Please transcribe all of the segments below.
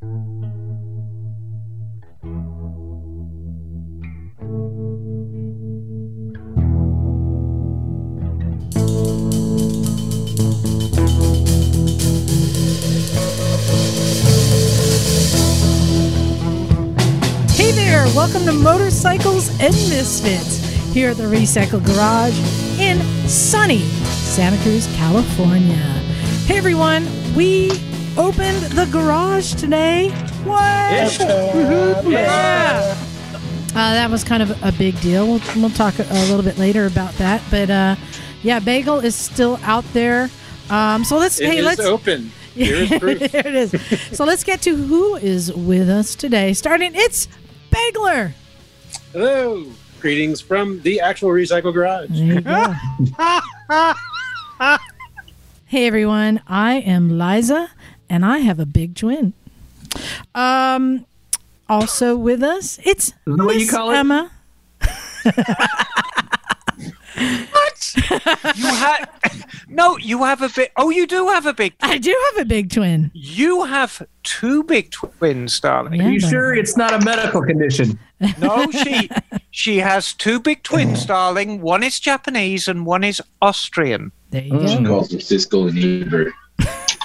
Hey there, welcome to Motorcycles and Misfits here at the Recycle Garage in sunny Santa Cruz, California. Hey everyone, we opened the garage today. What? Yeah. Uh, that was kind of a big deal. We'll, we'll talk a, a little bit later about that. But uh, yeah, Bagel is still out there. Um, so let's It hey is let's open. Here's proof. there it is. So let's get to who is with us today. Starting, it's Bagler. Hello. Greetings from the actual Recycle Garage. There you go. hey everyone, I am Liza, and I have a big twin. Um, also with us, it's that what you Miss call it? Emma. You had no. You have a big. Oh, you do have a big. I do have a big twin. You have two big twins, darling. Yeah. Are you sure it's not a medical condition? No, she she has two big twins, darling. One is Japanese and one is Austrian. There you Mm. go. calls him Cisco and Ebert.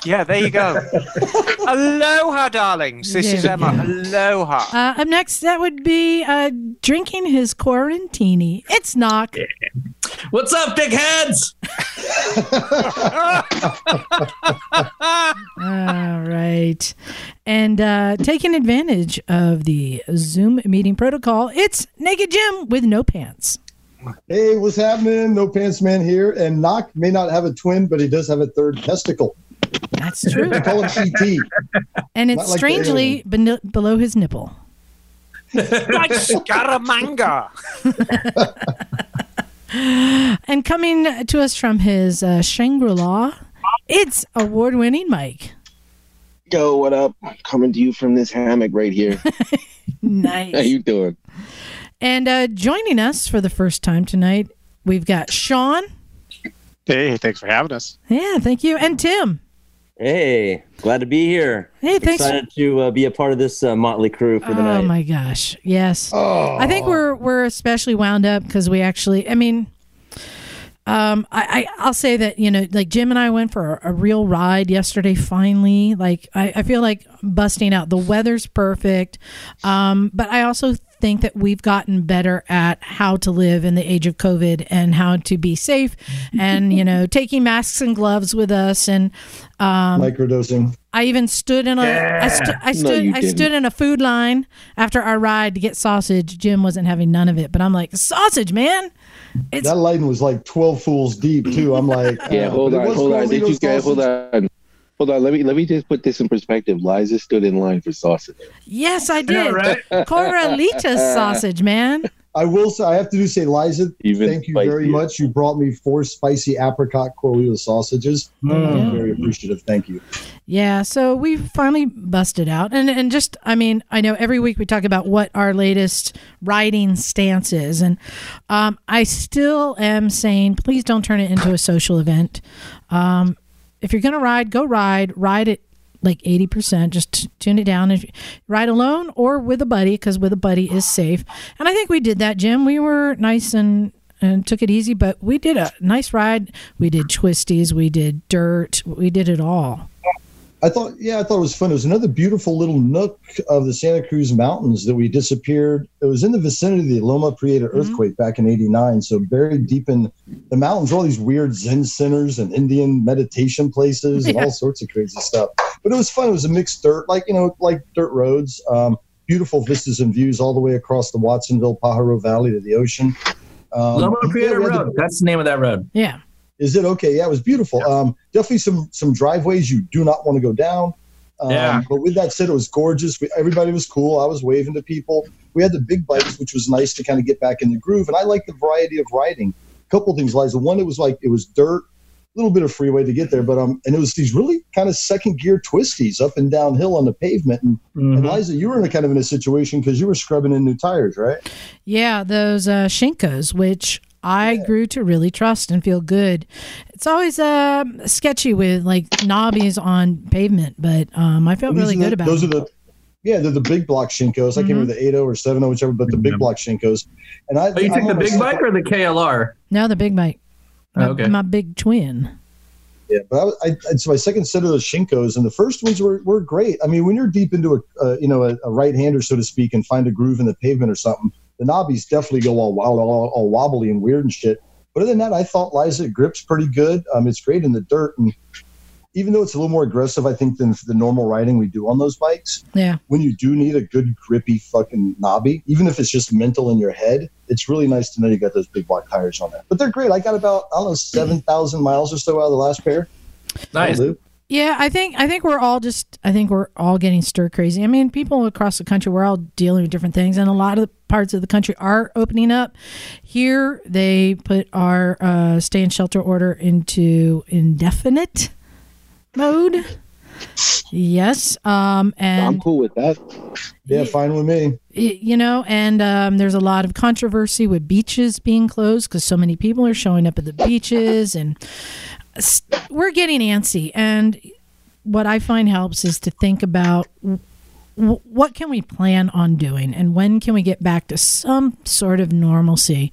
Yeah, there you go. Aloha, darlings. This is Emma. go. Aloha. Uh, up next, that would be uh, drinking his quarantini. It's Nak. What's up, dickheads? All right. And uh, taking advantage of the Zoom meeting protocol, it's Naked Jim with no pants. Hey, what's happening? No Pants Man here. And Nak may not have a twin, but he does have a third testicle. That's true. I call him CT. And it's like strangely ben- below his nipple. like Scaramanga. And coming to us from his uh, Shangri La, it's award winning Mike. Yo, what up? Coming to you from this hammock right here. Nice. How you doing? And uh, joining us for the first time tonight, we've got Sean. Hey, thanks for having us. Yeah, thank you. And Tim. Hey, glad to be here. Hey, thanks. Excited to uh, be a part of this uh, motley crew for the oh night. my gosh. Yes. Oh, I think we're we're especially wound up because we actually. I mean, um, I, I I'll say that you know, like Jim and I went for a, a real ride yesterday. Finally, like I, I feel like busting out. The weather's perfect, um, but I also think that we've gotten better at how to live in the age of COVID and how to be safe, and you know, taking masks and gloves with us and. Um, microdosing. I even stood in a I, stu- I stood you I didn't. stood in a food line after our ride to get sausage. Jim wasn't having none of it, but I'm like sausage, man. It's That line was like 12 fools deep, too. I'm like, Yeah, uh, hold on, hold on. Did you guys hold on? Hold on. Let me let me just put this in perspective. Liza stood in line for sausage. yes, I did. right? Corralitos sausage, man. I will say, I have to do say, Liza, Even thank you very much. You brought me four spicy apricot Corleone sausages. I'm very appreciative. Thank you. Yeah, so we finally busted out, and and just I mean I know every week we talk about what our latest writing stance is, and um, I still am saying please don't turn it into a social event. Um, if you're gonna ride, go ride. Ride it like eighty percent. Just t- tune it down. You ride alone or with a buddy, because with a buddy is safe. And I think we did that, Jim. We were nice and and took it easy, but we did a nice ride. We did twisties, we did dirt, we did it all. I thought, yeah, I thought it was fun. It was another beautiful little nook of the Santa Cruz Mountains that we disappeared. It was in the vicinity of the Loma Prieta earthquake back in '89. So buried deep in the mountains, all these weird Zen centers and Indian meditation places and Yeah. all sorts of crazy stuff. But it was fun. It was a mixed dirt, like you know, like dirt roads. Um, beautiful vistas and views all the way across the Watsonville Pajaro Valley to the ocean. Um, Loma Prieta we had the- Road. That's the name of that road. Yeah. Is it okay? Yeah, it was beautiful. Um, definitely some some driveways you do not want to go down. Um, Yeah. But with that said, it was gorgeous. We, everybody was cool. I was waving to people. We had the big bikes, which was nice to kind of get back in the groove. And I like the variety of riding. A couple things, Liza. One, it was like it was dirt, a little bit of freeway to get there, but um, and it was these really kind of second gear twisties up and downhill on the pavement. And, and Mhm. Liza, you were in a kind of in a situation because you were scrubbing in new tires, right? Yeah, those uh, Shinkos, which I grew to really trust and feel good. It's always uh, sketchy with like knobbies on pavement, but um, I felt And really are the- good about those it. are the Yeah, they're the big block Shinkos. I can't remember the 80 or 70, whichever, but the big block Shinkos. And I, Oh, you I'm took the big bike or the KLR? No, the big bike. My, Oh, okay. my big twin. Yeah, but I, I, it's my second set of those Shinkos, and the first ones were, were great. I mean, when you're deep into a, uh, you know, a, a right hander, so to speak, and find a groove in the pavement or something, the knobbies definitely go all, all, all, all wobbly and weird and shit. But other than that, I thought Liza grips pretty good. Um, it's great in the dirt, and even though it's a little more aggressive, I think than the normal riding we do on those bikes. Yeah. When you do need a good grippy fucking knobby, even if it's just mental in your head, it's really nice to know you got those big block tires on that. But they're great. I got about I don't know seven thousand miles or so out of the last pair. Nice. Yeah, I think I think we're all just I think we're all getting stir crazy. I mean, people across the country we're all dealing with different things, and a lot of the parts of the country are opening up. Here, they put our uh, stay in shelter order into indefinite mode. Yes, um, and I'm cool with that. Yeah, fine with me. you know, and um, there's a lot of controversy with beaches being closed because so many people are showing up at the beaches, and we're getting antsy. And what I find helps is to think about w- what can we plan on doing, and when can we get back to some sort of normalcy.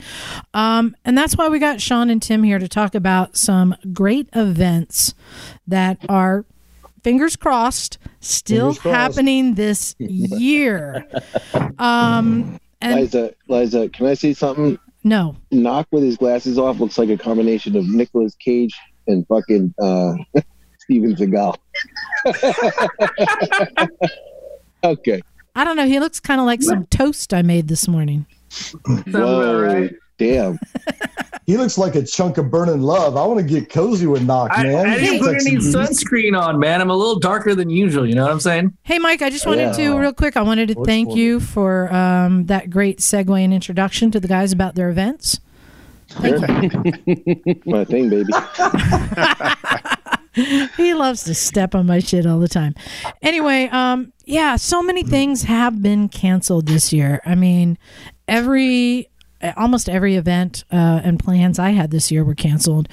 Um, and that's why we got Sean and Tim here to talk about some great events that are. Fingers crossed, still Fingers crossed. happening this year. Um, and Liza, Liza, can I say something? no, Nak with his glasses off looks like a combination of Nicolas Cage and fucking uh, Steven Seagal. okay. I don't know. He looks kind of like some toast I made this morning. Sounds Whoa, right. damn. He looks like a chunk of burning love. I want to get cozy with Nak, I, man. I didn't He's put sexy any sunscreen on, man. I'm a little darker than usual. You know what I'm saying? Hey, Mike, I just wanted Yeah. to, real quick, I wanted to Looks thank cool. you for um, that great segue and introduction to the guys about their events. Sure. My thing, baby. he loves to step on my shit all the time. Anyway, um, yeah, so many things have been canceled this year. I mean, every almost every event uh, and plans I had this year were canceled.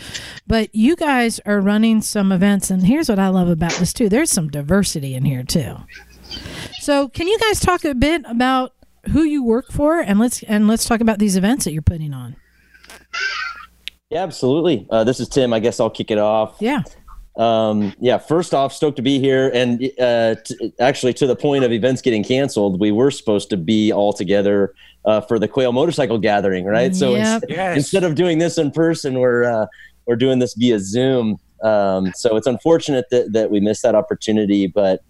But you guys are running some events, and here's what I love about this too. There's some diversity in here too. So, can you guys talk a bit about who you work for, and let's and let's talk about these events that you're putting on. Yeah, absolutely. Uh, this is Tim. I guess I'll kick it off. Yeah. Um, yeah, first off, stoked to be here. And uh, t- actually, to the point of events getting canceled, we were supposed to be all together uh, for the Quail Motorcycle Gathering, right? So Yep. ins- Yes. instead of doing this in person, we're uh, we're doing this via Zoom. Um, so it's unfortunate that that we missed that opportunity, but.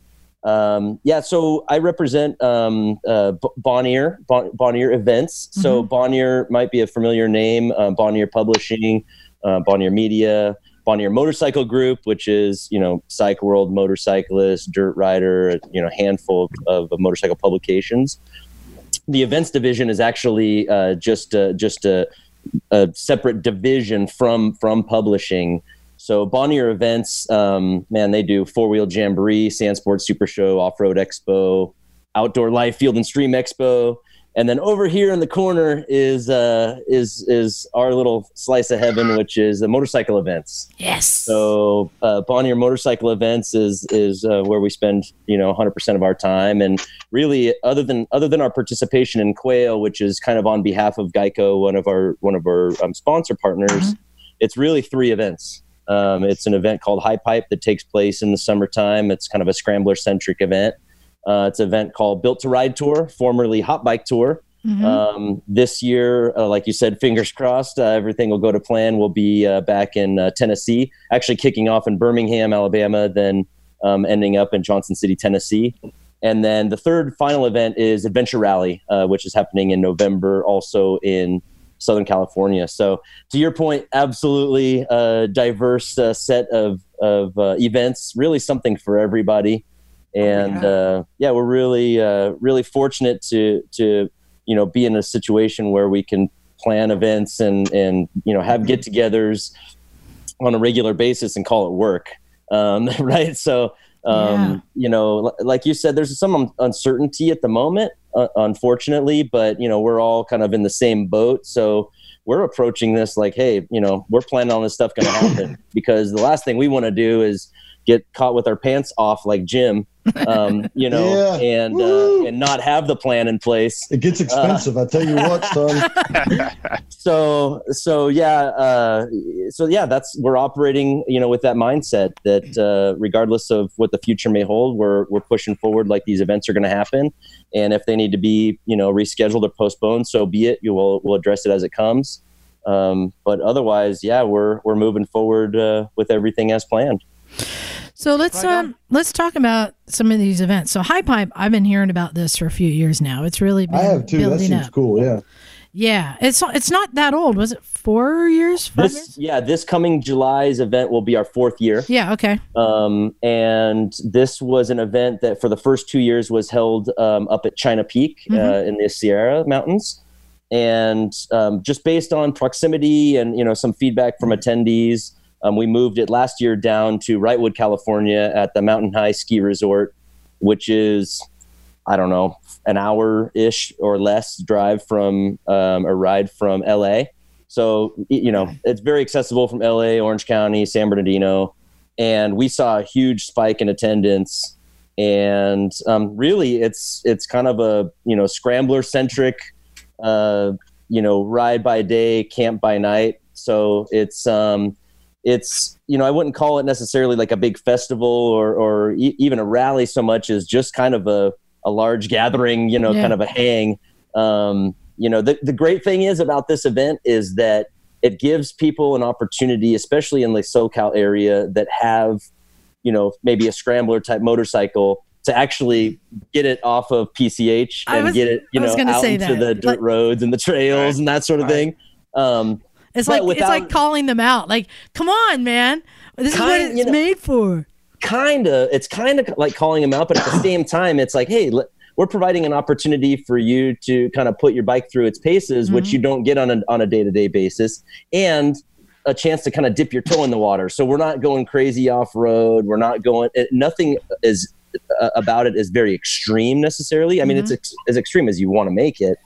Um, yeah, so I represent um, uh, Bonnier, bon- Bonnier Events. So Bonnier might be a familiar name. Uh, Bonnier Publishing, uh, Bonnier Media, Bonnier Motorcycle Group, which is you know Cycle World Motorcyclist, Dirt Rider, you know handful of, of motorcycle publications. The events division is actually uh, just uh, just a, a separate division from from publishing. So Bonnier Events, um, man, they do four wheel jamboree, Sand Sports Super Show, Off Road Expo, Outdoor Live Field and Stream Expo, and then over here in the corner is uh, is is our little slice of heaven, which is the motorcycle events. Yes. So uh, Bonnier Motorcycle Events is is uh, where we spend you know 100 percent of our time, and really other than other than our participation in Quail, which is kind of on behalf of Geico, one of our one of our um, sponsor partners, it's really three events. Um, it's an event called High Pipe that takes place in the summertime. It's kind of a scrambler centric event. Uh, it's an event called Built to Ride Tour, formerly Hot Bike Tour. Mhm. Um, this year, uh, like you said, fingers crossed, uh, everything will go to plan. We'll be uh, back in uh, Tennessee, actually kicking off in Birmingham, Alabama, then um, ending up in Johnson City, Tennessee. And then the third final event is Adventure Rally, uh, which is happening in November, also in Southern California. So, to your point, absolutely a diverse uh, set of, of uh, events, really something for everybody. And uh, yeah, we're really, uh, really fortunate to, to, you know, be in a situation where we can plan events and, and, you know, have get togethers on a regular basis and call it work. Um, right. So, um, you know, like you said, there's some uncertainty at the moment, uh, unfortunately, but you know, we're all kind of in the same boat. So we're approaching this like, hey, you know, we're planning on this stuff going to happen because the last thing we want to do is get caught with our pants off like Jim, um, you know, Yeah. and uh, and not have the plan in place. It gets expensive. I tell you what, son. so so yeah uh, so yeah that's we're operating you know with that mindset that uh, regardless of what the future may hold we're we're pushing forward like these events are going to happen and if they need to be you know rescheduled or postponed so be it you will we'll address it as it comes um, but otherwise yeah we're we're moving forward uh, with everything as planned So let's Right um let's talk about some of these events. So High Pipe, I've been hearing about this for a few years now. It's really been I have too. That seems up. cool. Yeah. Yeah, it's it's not that old. Was it four years? Five this years? yeah this coming july's event will be our fourth year Yeah. Okay. um, and this was an event that for the first two years was held um, up at China Peak uh, Mhm. in the Sierra Mountains, and um, just based on proximity and you know some feedback from attendees, um, we moved it last year down to Wrightwood, California, at the Mountain High Ski Resort, which is I don't know an hour ish or less drive from um, a ride from LA. So you know it's very accessible from LA, Orange County, San Bernardino. And we saw a huge spike in attendance. And um, really it's it's kind of a you know scrambler centric uh, you know ride by day camp by night. So it's um it's you know i wouldn't call it necessarily like a big festival or or e- even a rally so much as just kind of a, a large gathering you know Yeah. kind of a hang um you know the, the great thing is about this event is that it gives people an opportunity, especially in the SoCal area that have, you know, maybe a scrambler type motorcycle to actually get it off of PCH and was- get it, you I was know, gonna out say into that. the dirt Like- roads and the trails and that sort of thing. Um, It's But like it's like calling them out. Like, come on, man. This is what it's you know- made for. kind of it's kind of like calling them out but at the same time it's like hey let, we're providing an opportunity for you to kind of put your bike through its paces which Mhm. you don't get on a, on a day-to-day basis and a chance to kind of dip your toe in the water so we're not going crazy off road we're not going it, nothing is uh, about it is very extreme necessarily i mean it's ex- as extreme as you want to make it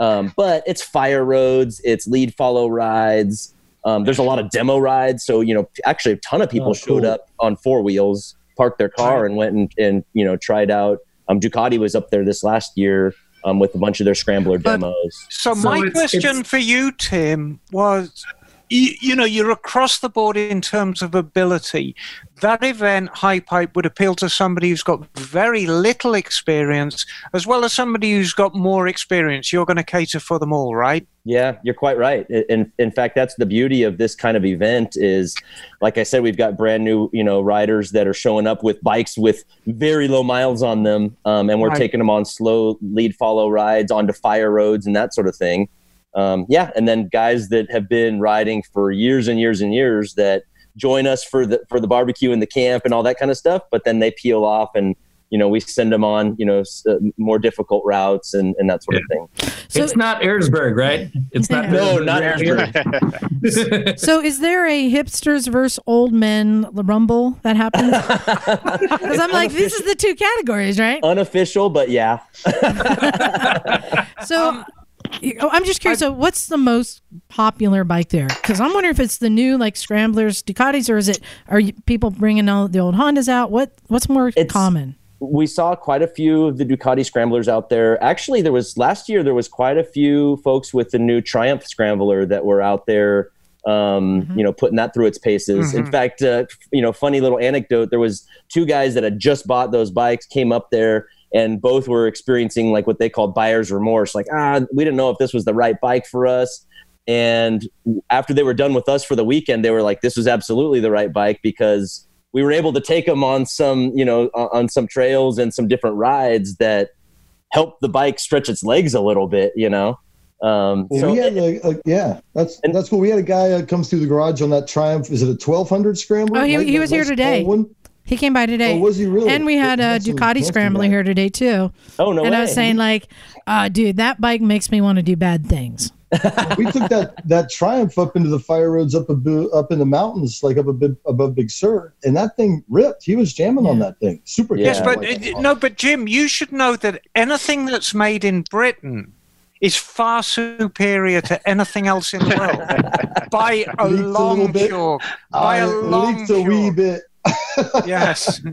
um, but it's fire roads it's lead follow rides. Um, there's a lot of demo rides. So you know actually a ton of people Oh, showed cool. up on four wheels parked their car and went and, and you know tried out. Um, ducati was up there this last year um, with a bunch of their scrambler But- demos. So, So my it's- question it's- for you, Tim, was you, you know, you're across the board in terms of ability. That event, High Pipe, would appeal to somebody who's got very little experience, as well as somebody who's got more experience. You're going to cater for them all, right? Yeah, you're quite right. In in fact, that's the beauty of this kind of event is, like I said, we've got brand new you know riders that are showing up with bikes with very low miles on them, um, and we're Right. taking them on slow lead follow rides onto fire roads and that sort of thing. Um, yeah, and then guys that have been riding for years and years and years that join us for the for the barbecue and the camp and all that kind of stuff, but then they peel off and you know we send them on you know s- uh, more difficult routes and, and that sort of thing. So, it's not Erzberg, right? It's not. No, not Erzberg. so is there a hipsters versus old men rumble that happens? Because I'm like, this is the two categories, right? unofficial, but yeah. So. oh, I'm just curious. so, what's the most popular bike there? Because I'm wondering if it's the new like Scramblers, Ducatis, or is it are you, people bringing all the old Hondas out? What what's more common? we saw quite a few of the Ducati scramblers out there. Actually, there was last year there was quite a few folks with the new Triumph scrambler that were out there. Um, Mhm. You know, putting that through its paces. In Mhm. fact, uh, you know, funny little anecdote. There was two guys that had just bought those bikes, came up there, and both were experiencing like what they called buyer's remorse. Like, ah, we didn't know if this was the right bike for us. And after they were done with us for the weekend, they were like, "This was absolutely the right bike because we were able to take them on some, you know, on on some trails and some different rides that helped the bike stretch its legs a little bit, you know." Um, Well, so we had a, a, yeah, that's And- that's cool. We had a guy that comes through the garage on that Triumph. Is it a twelve hundred scrambler? Oh, he- he was here today. One? He came by today. Oh, was he really? and we had a That's Ducati scrambler here today too. oh no and way. I was saying like, uh, dude, that bike makes me want to do bad things. we took that that Triumph up into the fire roads up abo- up in the mountains, like up a bit above Big Sur, and that thing ripped. He was jamming on that thing. Super. Yeah. Yes, but like uh, no, but Jim, you should know that anything that's made in Britain is far superior to anything else in the world by a Leaks a little long bit. chalk. By I a long leaked a wee bit. Yes.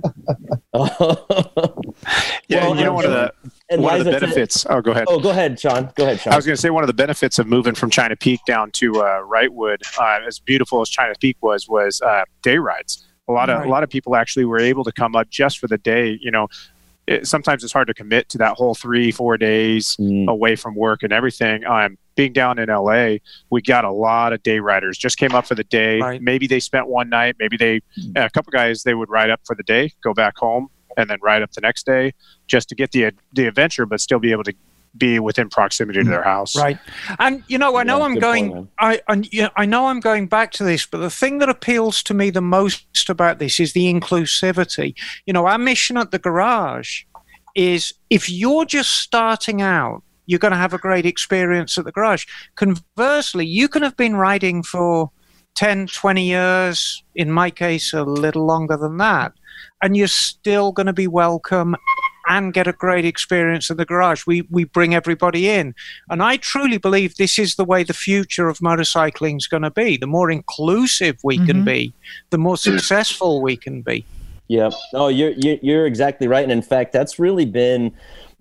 Yeah, Well, you know and- one of the and one of the Liza said- benefits. Oh, go ahead. oh, go ahead, Sean. Go ahead, Sean. I was going to say one of the benefits of moving from China Peak down to uh, Wrightwood, uh, as beautiful as China Peak was, was uh, day rides. A lot of Right. a lot of people actually were able to come up just for the day. You know, it, sometimes it's hard to commit to that whole three four days Mm. away from work and everything. Um, being down in LA, we got a lot of day riders just came up for the day. Right. Maybe they spent one night. Maybe they hmm. a couple guys they would ride up for the day, go back home, and then ride up the next day just to get the the adventure, but still be able to be within proximity to hmm. their house. Right. And you know, I know Yeah, I'm going. point, man. I and yeah, I know I'm going back to this, but the thing that appeals to me the most about this is the inclusivity. You know, our mission at the garage is if you're just starting out, you're going to have a great experience at the garage. Conversely, you can have been riding for 10, 20 years, in my case, a little longer than that, and you're still going to be welcome and get a great experience at the garage. We, we bring everybody in. And I truly believe this is the way the future of motorcycling is going to be. The more inclusive we can Mhm. be, the more successful we can be. Yeah. No, you're, you're you're exactly right, and in fact, that's really been,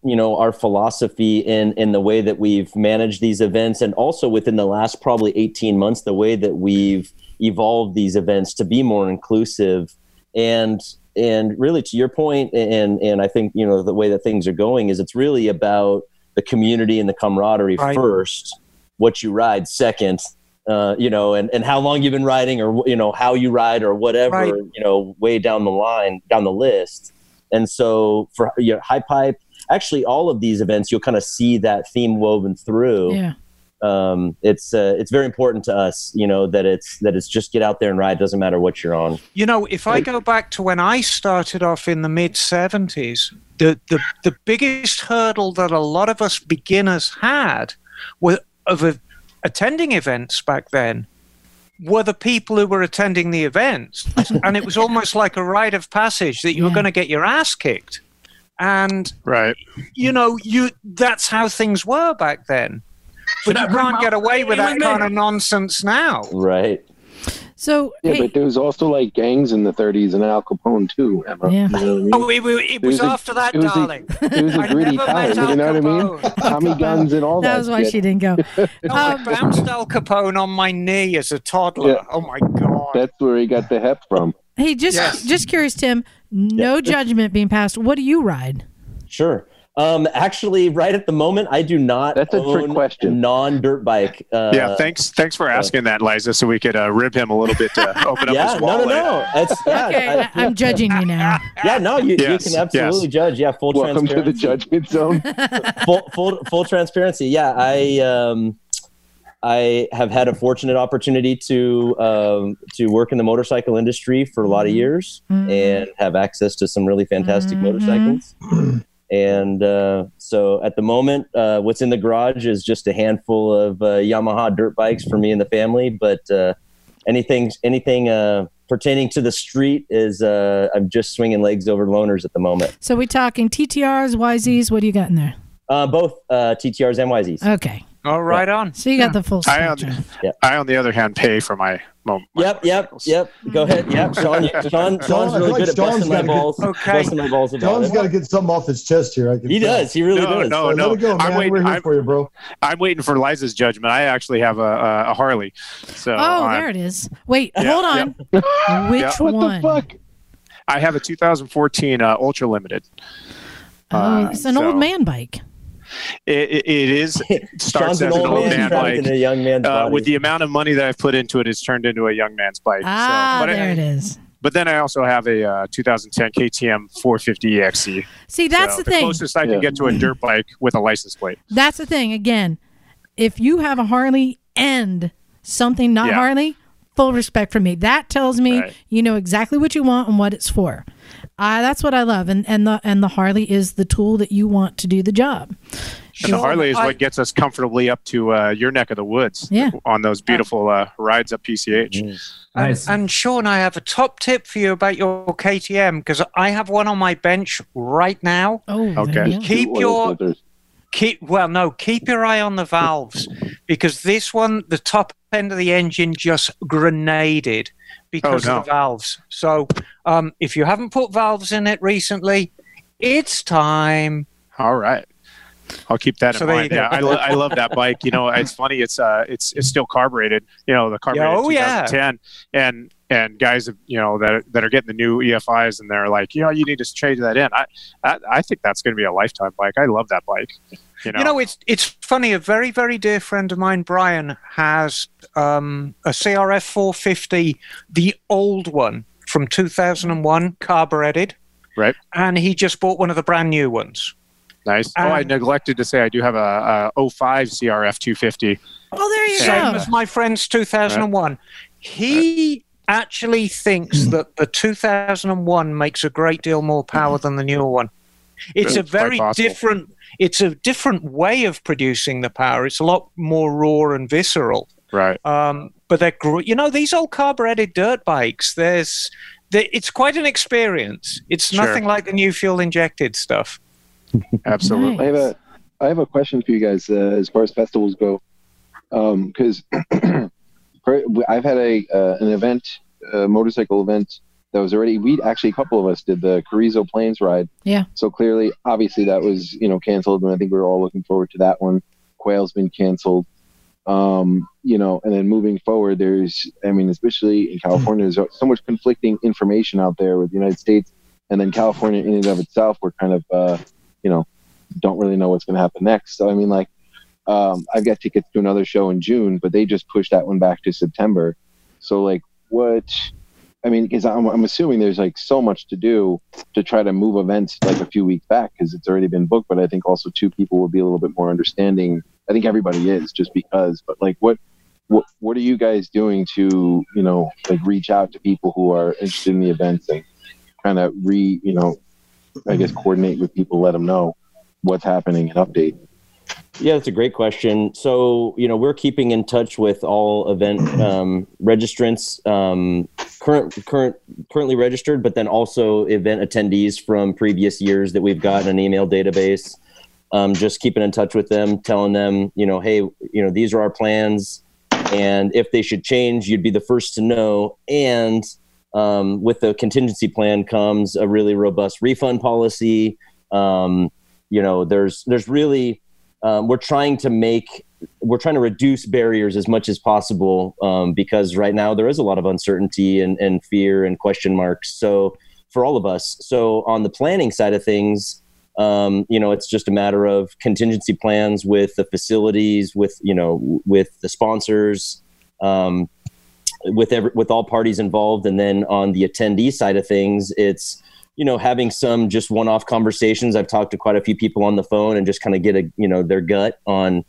you know, our philosophy in in the way that we've managed these events, and also within the last probably eighteen months, the way that we've evolved these events to be more inclusive, and and really to your point, and and I think you know the way that things are going is it's really about the community and the camaraderie Right. first, what you ride second, uh, you know, and, and how long you've been riding or, you know, how you ride or whatever, Right. you know, way down the line, down the list. And so for your high pipe, actually all of these events, you'll kind of see that theme woven through. Yeah. Um, it's, uh, it's very important to us, you know, that it's, that it's just get out there and ride. Doesn't matter what you're on. You know, if I go back to when I started off in the mid 70s, the, the, the biggest hurdle that a lot of us beginners had were of a, attending events back then were the people who were attending the events. and it was almost like a rite of passage that you were going to get your ass kicked. And Right. you know, you that's how things were back then. But you can't get away with that kind of nonsense now. Right. So Yeah, hey, but there was also like gangs in the 30s and Al Capone too, Emma. Yeah. You know what I mean? Oh, it, it, it was was a- after that, it was a- darling. It was a I gritty time. You know what I mean? Capone. Tommy guns and all that. that was why shit. she didn't go. No, I Um, bounced Al Capone on my knee as a toddler. Yeah. Oh my god! That's where he got the hep from. Hey, just Yes. just curious, Tim. No judgment being passed. What do you ride? Sure. Um, actually, right at the moment, I do not That's a trick question. non-dirt bike. Uh, yeah. Thanks. Thanks for asking that, Liza, so we could uh, rib him a little bit to open up Yeah, his no, no, no. It's, yeah, Okay, I- I, am judging you now. yeah, no, you, Yes, you can absolutely yes. judge. Yeah, full Welcome to the judgment zone. full, full, full transparency. Yeah, I um, I have had a fortunate opportunity to um, to work in the motorcycle industry for a lot of years Mhm. and have access to some really fantastic Mhm. motorcycles. and uh, so at the moment, uh, what's in the garage is just a handful of uh, Yamaha dirt bikes for me and the family. But uh, anything anything uh, pertaining to the street is uh, I'm just swinging legs over loners at the moment. So we talking TTRs, YZs. What do you got in there? Uh, both uh, TTRs and YZs. Okay, Oh, right on. so you got the full I, on, spectrum. I, on the other hand, pay for my. my Yep, yep, yep. Go ahead. Yep, Sean. You, Sean Sean's I really like good at Sean's busting my gotta get- balls. Okay. Busting my balls about John's it. got to get something off his chest here. I can He tell. does. He really No, does. no, So no. Let it go, I'm waiting- We're here I'm- for you, bro. I'm waiting for Liza's judgment. I actually have a, a, a Harley. So Oh, I'm- there it is. Wait, Yeah, hold on. Which Yeah. What one? the fuck? I have a 2014 uh, Ultra Limited. Oh, Uh, it's an so- old man bike. It, it, it is it starts as an old old man man bike. a young man's Uh, with the amount of money that I've put into it, it's turned into a young man's bike. Ah, so, but, there I, it is. but then I also have a uh, 2010 KTM 450 EXC. See, that's So the thing. closest I Yeah. can get to a dirt bike with a license plate. That's the thing. Again, if you have a Harley and something not Yeah. Harley, full respect for me. That tells me Right. you know exactly what you want and what it's for. Uh, that's what I love, and and the and the Harley is the tool that you want to do the job. And the Harley is what gets us comfortably up to uh, your neck of the woods Yeah. on those beautiful uh, rides up PCH. Nice. And, and Sean, I have a top tip for you about your KTM because I have one on my bench right now. Oh, Okay. you. Keep your keep well, no, keep your eye on the valves because this one, the top end of the engine just grenaded because Oh, no. of the valves. So um, if you haven't put valves in it recently, it's time. All right. I'll keep that So in mind. Yeah, I, lo- I love that bike. You know, it's funny. It's uh, it's it's still carbureted. You know, the carbureted oh, yeah. 2010, and and guys, you know, that that are getting the new EFIs, and they're like, you know, you need to change that in. I I, I think that's going to be a lifetime bike. I love that bike. You know, You know, it's it's funny. A very very dear friend of mine, Brian, has um, a CRF 450, the old one from 2001, carbureted, right? and he just bought one of the brand new ones. Nice. oh, I neglected to say I do have a, a 05 CRF 250. Oh, there you Same go. as my friend's 2001. He actually thinks that the 2001 makes a great deal more power than the newer one. It's a very different. It's a different way of producing the power. It's a lot more raw and visceral. Right. Um, but they're, gr- you know, these old carbureted dirt bikes. There's, they, it's quite an experience. It's Sure. nothing like the new fuel injected stuff. Absolutely. I have a I have a question for you guys uh, as far as festivals go, because I've had a uh, an event, a motorcycle event that was already. We actually a couple of us did the Carrizo Plains ride. Yeah. So clearly, obviously, that was you know canceled, and I think we were all looking forward to that one. Quail's been canceled. Um, you know, and then moving forward, there's, I mean, especially in California, there's so much conflicting information out there with the United States, and then California in and of itself, we're kind of, uh, you know, don't really know what's going to happen next. So I mean, like, um, I've got tickets to another show in June, but they just pushed that one back to September. So like, what? I mean, because I'm, I'm assuming there's like so much to do to try to move events like a few weeks back because it's already been booked. But I think also two people will be a little bit more understanding. I think everybody is just because. But like, what? What, what are you guys doing to you know like reach out to people who are interested in the events and kind of re you know I guess coordinate with people, let them know what's happening and update. Yeah, that's a great question. So, you know, we're keeping in touch with all event um, registrants, um, current, current, currently registered, but then also event attendees from previous years that we've got in an email database. Um, just keeping in touch with them, telling them, you know, hey, you know, these are our plans, and if they should change, you'd be the first to know. And um, with the contingency plan comes a really robust refund policy. Um, you know, there's there's really um, we're trying to make we're trying to reduce barriers as much as possible um, because right now there is a lot of uncertainty and, and fear and question marks so for all of us. So on the planning side of things um, you know it's just a matter of contingency plans with the facilities with you know with the sponsors um, with every, with all parties involved and then on the attendee side of things it's you know having some just one-off conversations. I've talked to quite a few people on the phone and just kind of get a you know their gut on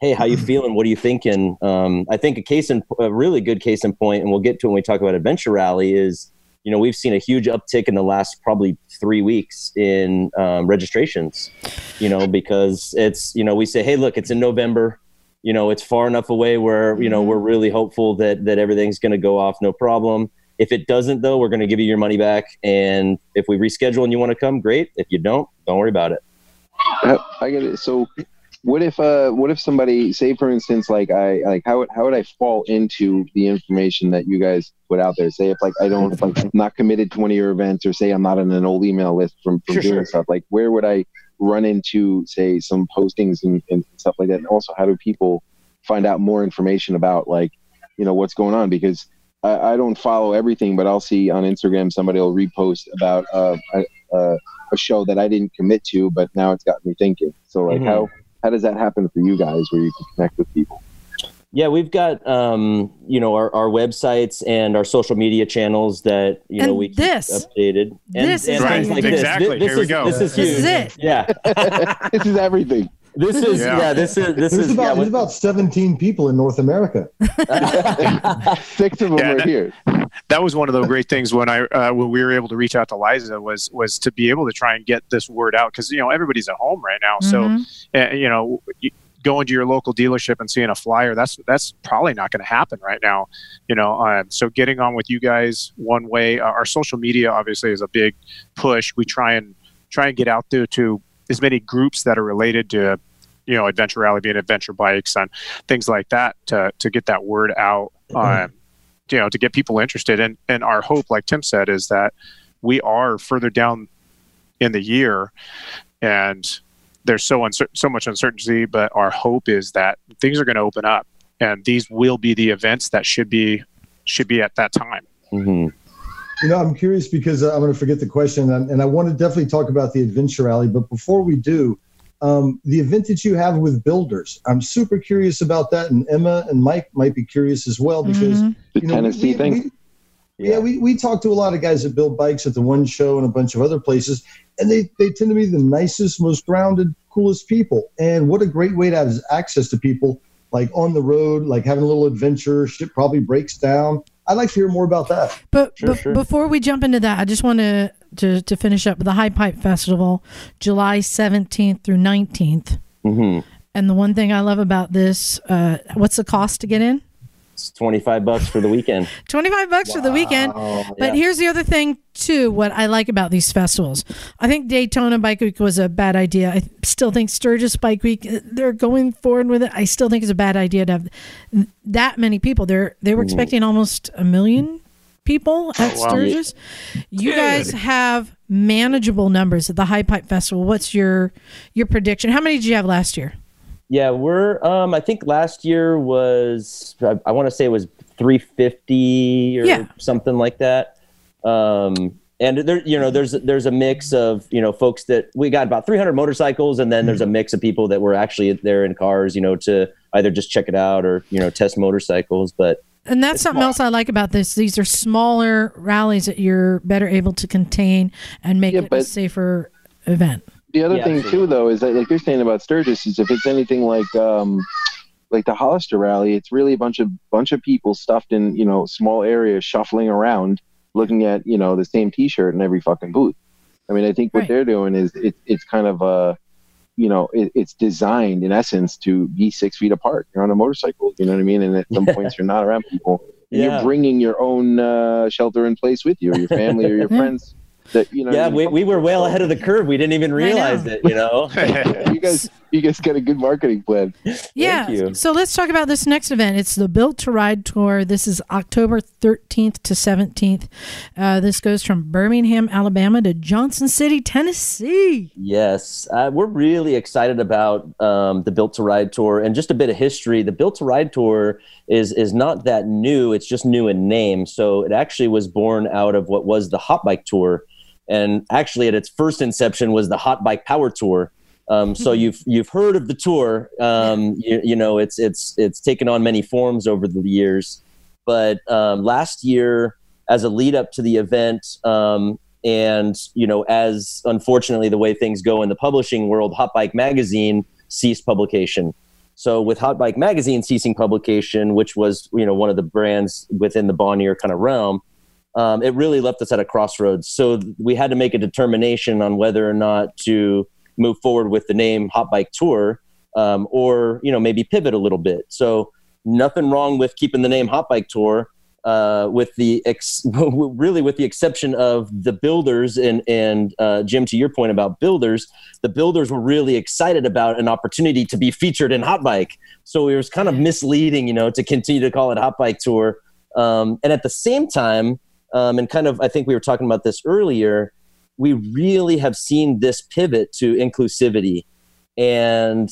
hey how you feeling? What are you thinking? Um, i think a case in a really good case in point and we'll get to when we talk about adventure rally is you know we've seen a huge uptick in the last probably three weeks in um, registrations you know because it's you know we say hey look it's in november. You know it's far enough away where you know we're really hopeful that that everything's going to go off no problem if it doesn't though we're going to give you your money back and if we reschedule and you want to come great if you don't don't worry about it I get it. So, what if uh, what if somebody, say for instance, like I like how would how would I fall into the information that you guys put out there? Say if like I don't, if like I'm not committed to one of your events, or say I'm not on an old email list from, from Sure, doing sure. stuff. Like where would I run into say some postings and, and stuff like that? And also, how do people find out more information about like you know what's going on? Because I, I don't follow everything, but I'll see on Instagram somebody will repost about uh, a, a, a show that I didn't commit to, but now it's got me thinking. So like Mhm. how how does that happen for you guys where you can connect with people? yeah we've got um, you know our, our websites and our social media channels that you know And we keep updated and, This is and how things you like do it. this. Exactly. This Here we go. this is This huge is it. yeah this is everything. This is Yeah. yeah, this is this There's is about yeah, there's about 17 people in North America. Six of them Yeah, are that- here. that was one of the great things when I uh, when we were able to reach out to Liza was was to be able to try and get this word out because you know everybody's at home right now, so Mhm. uh, you know you- going to your local dealership and seeing a flyer that's that's probably not going to happen right now you know um, so getting on with you guys one way uh, our social media obviously is a big push we try and try and get out there to as many groups that are related to you know adventure rally being adventure bikes and things like that to to get that word out um, you know to get people interested. And and our hope like tim said is that we are further down in the year and there's so uncer- so much uncertainty but our hope is that things are going to open up and these will be the events that should be should be at that time. Hmm You know, I'm curious because uh, I'm going to forget the question, and, and I want to definitely talk about the Adventure Rally. But before we do, um, the event that you have with builders, I'm super curious about that, and Emma and Mike might be curious as well because Mhm. The you know, Tennessee we- thing. we- yeah, we, we talk to a lot of guys that build bikes at the one show and a bunch of other places, and they, they tend to be the nicest, most grounded, coolest people. And what a great way to have access to people like on the road, like having a little adventure. Shit probably breaks down. I'd like to hear more about that. But Sure, bef- sure. before we jump into that, I just want to, to to finish up with the High Pipe Festival, July 17th through 19th. hmm And the one thing I love about this, uh, what's the cost to get in? It's 25 bucks for the weekend. 25 bucks for the weekend. But Yeah. here's the other thing, too, what I like about these festivals. I think Daytona Bike Week was a bad idea. I still think Sturgis Bike Week, uh, they're going forward with it. I still think it's a bad idea to have that many people. They're, they were expecting almost a million people at Oh, wow. Sturgis. You guys have manageable numbers at the High Pipe Festival. What's your your prediction? How many did you have last year? Yeah, we're. Um, I think last year was. I, I want to say it was 350 or Yeah. something like that. Um, and there, you know, there's there's a mix of you know folks that we got about 300 motorcycles, and then there's a mix of people that were actually there in cars, you know, to either just check it out or you know test motorcycles. But And that's something else I like about this. These are smaller rallies that you're better able to contain and make Yeah, it a safer event. The other Yeah, thing absolutely. too, though, is that like you're saying about Sturgis, is if it's anything like um, like the Hollister rally, it's really a bunch of bunch of people stuffed in you know small areas, shuffling around, looking at you know the same T-shirt in every fucking booth. I mean, I think what Right. they're doing is it, it's kind of a you know it, it's designed in essence to be six feet apart. You're on a motorcycle, you know what I mean, and at some points you're not around people. Yeah. You're bringing your own uh, shelter in place with you, or your family, or your friends. That you know. yeah, we, we were well ahead of the curve. We didn't even realize it. You know. you guys, you guys got a good marketing plan. Yeah. you. So let's talk about this next event. It's the Built to Ride Tour. This is October 13th to 17th. Uh, this goes from Birmingham, Alabama to Johnson City, Tennessee. Yes, uh, we're really excited about um, the Built to Ride tour and just a bit of history. The Built to Ride tour is is not that new; it's just new in name. So it actually was born out of what was the Hot Bike Tour, and actually at its first inception was the Hot Bike Power Tour. Um, so you've you've heard of the tour. Um, you, you know it's it's it's taken on many forms over the years, but um, last year as a lead up to the event. Um, and you know, as unfortunately the way things go in the publishing world, Hot Bike Magazine ceased publication. So with Hot Bike Magazine ceasing publication, which was you know one of the brands within the Bonnier kind of realm, um, it really left us at a crossroads. So we had to make a determination on whether or not to move forward with the name Hot Bike Tour, um, or you know maybe pivot a little bit. So nothing wrong with keeping the name Hot Bike Tour, uh, with the ex- really with the exception of the builders and and uh, Jim, to your point about builders, the builders were really excited about an opportunity to be featured in Hot Bike. So it was kind of misleading, you know, to continue to call it Hot Bike Tour. Um, and at the same time, um, and kind of, I think we were talking about this earlier. We really have seen this pivot to inclusivity, and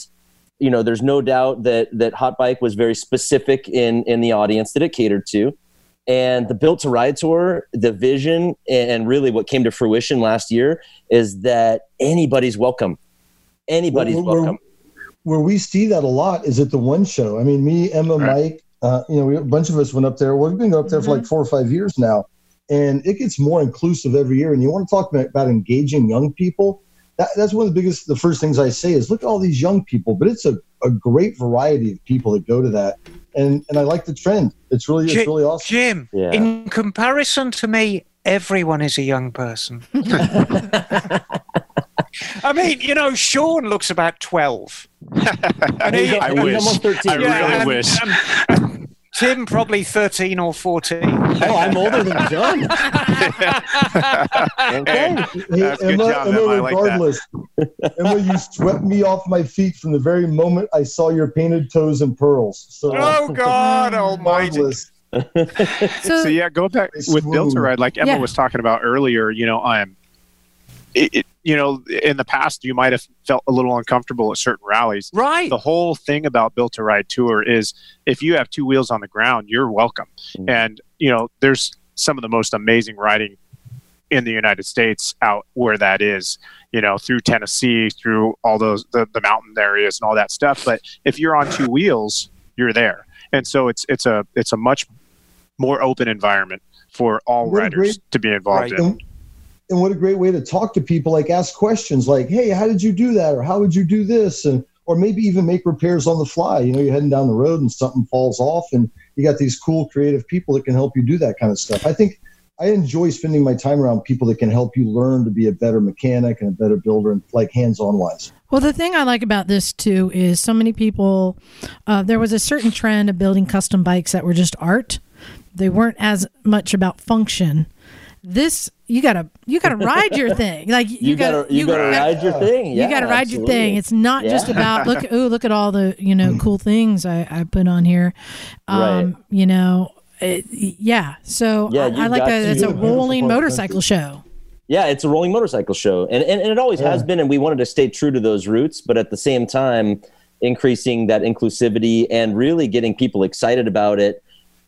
you know, there's no doubt that that Hot Bike was very specific in in the audience that it catered to and the built to ride tour the vision and really what came to fruition last year is that anybody's welcome anybody's Where- where- welcome Where we see that a lot is at the one show. I mean, me, Emma, Right. Mike, uh, you know, we, a bunch of us went up there. We've been up there for like four or five years now, and it gets more inclusive every year. And you want to talk about, about engaging young people? That, that's one of the biggest, the first things I say is look at all these young people, but it's a, a great variety of people that go to that. And and I like the trend. It's really it's really awesome. Jim, Yeah. in comparison to me, everyone is a young person. I mean, you know, Sean looks about 12. And he- I He's wish. almost 13. I really and- wish. and- Tim probably 13 or 14. Oh, I'm older than John. Okay. Hey, That's good Emma, job, Emma, Emma. Like that. regardless, Emma, you swept me off my feet from the very moment I saw your painted toes and pearls. So oh, God almighty. marvelous. So, so yeah, go back with Built to. Ride, like Emma Yeah. was talking about earlier. You know, um, it, it, you know, in the past, you might have felt a little uncomfortable at certain rallies. Right. The whole thing about Built to Ride Tour is if you have two wheels on the ground, you're welcome. Mm. And you know, there's some of the most amazing riding in the United States out where that is. You know, through Tennessee, through all those the, the mountain areas and all that stuff. But if you're on two wheels, you're there. And so it's it's a it's a much more open environment for all What riders great- to be involved Right. in. And, what a great way to talk to people, like ask questions like, hey, how did you do that? Or how would you do this? And or maybe even make repairs on the fly. You know, you're heading down the road and something falls off and you got these cool creative people that can help you do that kind of stuff. I think I enjoy spending my time around people that can help you learn to be a better mechanic and a better builder and like hands-on wise. Well, the thing I like about this too is so many people. Uh, there was a certain trend of building custom bikes that were just art. They weren't as much about function. This you gotta you gotta ride your thing. Like you, You, gotta, you, gotta ride your thing. you gotta ride your thing. It's not just about look. Oh, look at all the you know cool things I, I put on here. Um, Right. You know, it, yeah. So Yeah, I, I like that. It's a rolling part of the motorcycle show. Yeah, it's a rolling motorcycle show, and and, and it always has been, and we wanted to stay true to those roots, but at the same time, increasing that inclusivity and really getting people excited about it.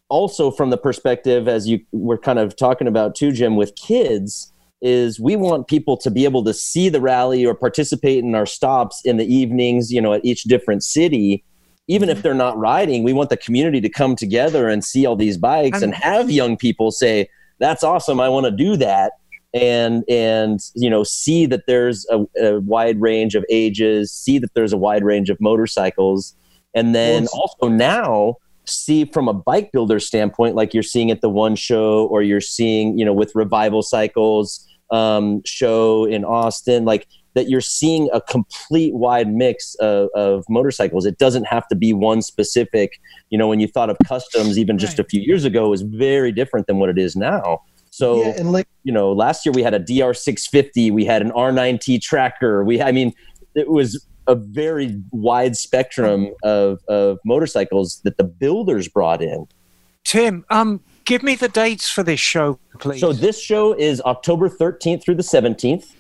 Also, from the perspective, as you were kind of talking about too, Jim, with kids, is we want people to be able to see the rally or participate in our stops in the evenings, you know, at each different city. Even if they're not riding, we want the community to come together and see all these bikes and have young people say, "That's awesome! I want to do that." and and you know see that there's a, a wide range of ages see that there's a wide range of motorcycles and then also now see from a bike builder standpoint like you're seeing at the one show or you're seeing you know with revival cycles um, show in austin like that you're seeing a complete wide mix of, of motorcycles it doesn't have to be one specific you know when you thought of customs even just Right. a few years ago it was very different than what it is now so yeah, and like you know, last year we had a DR650, we had an R9T tracker. We, I mean, it was a very wide spectrum of, of motorcycles that the builders brought in. Tim, um, give me the dates for this show, please. So this show is October 13th through the 17th.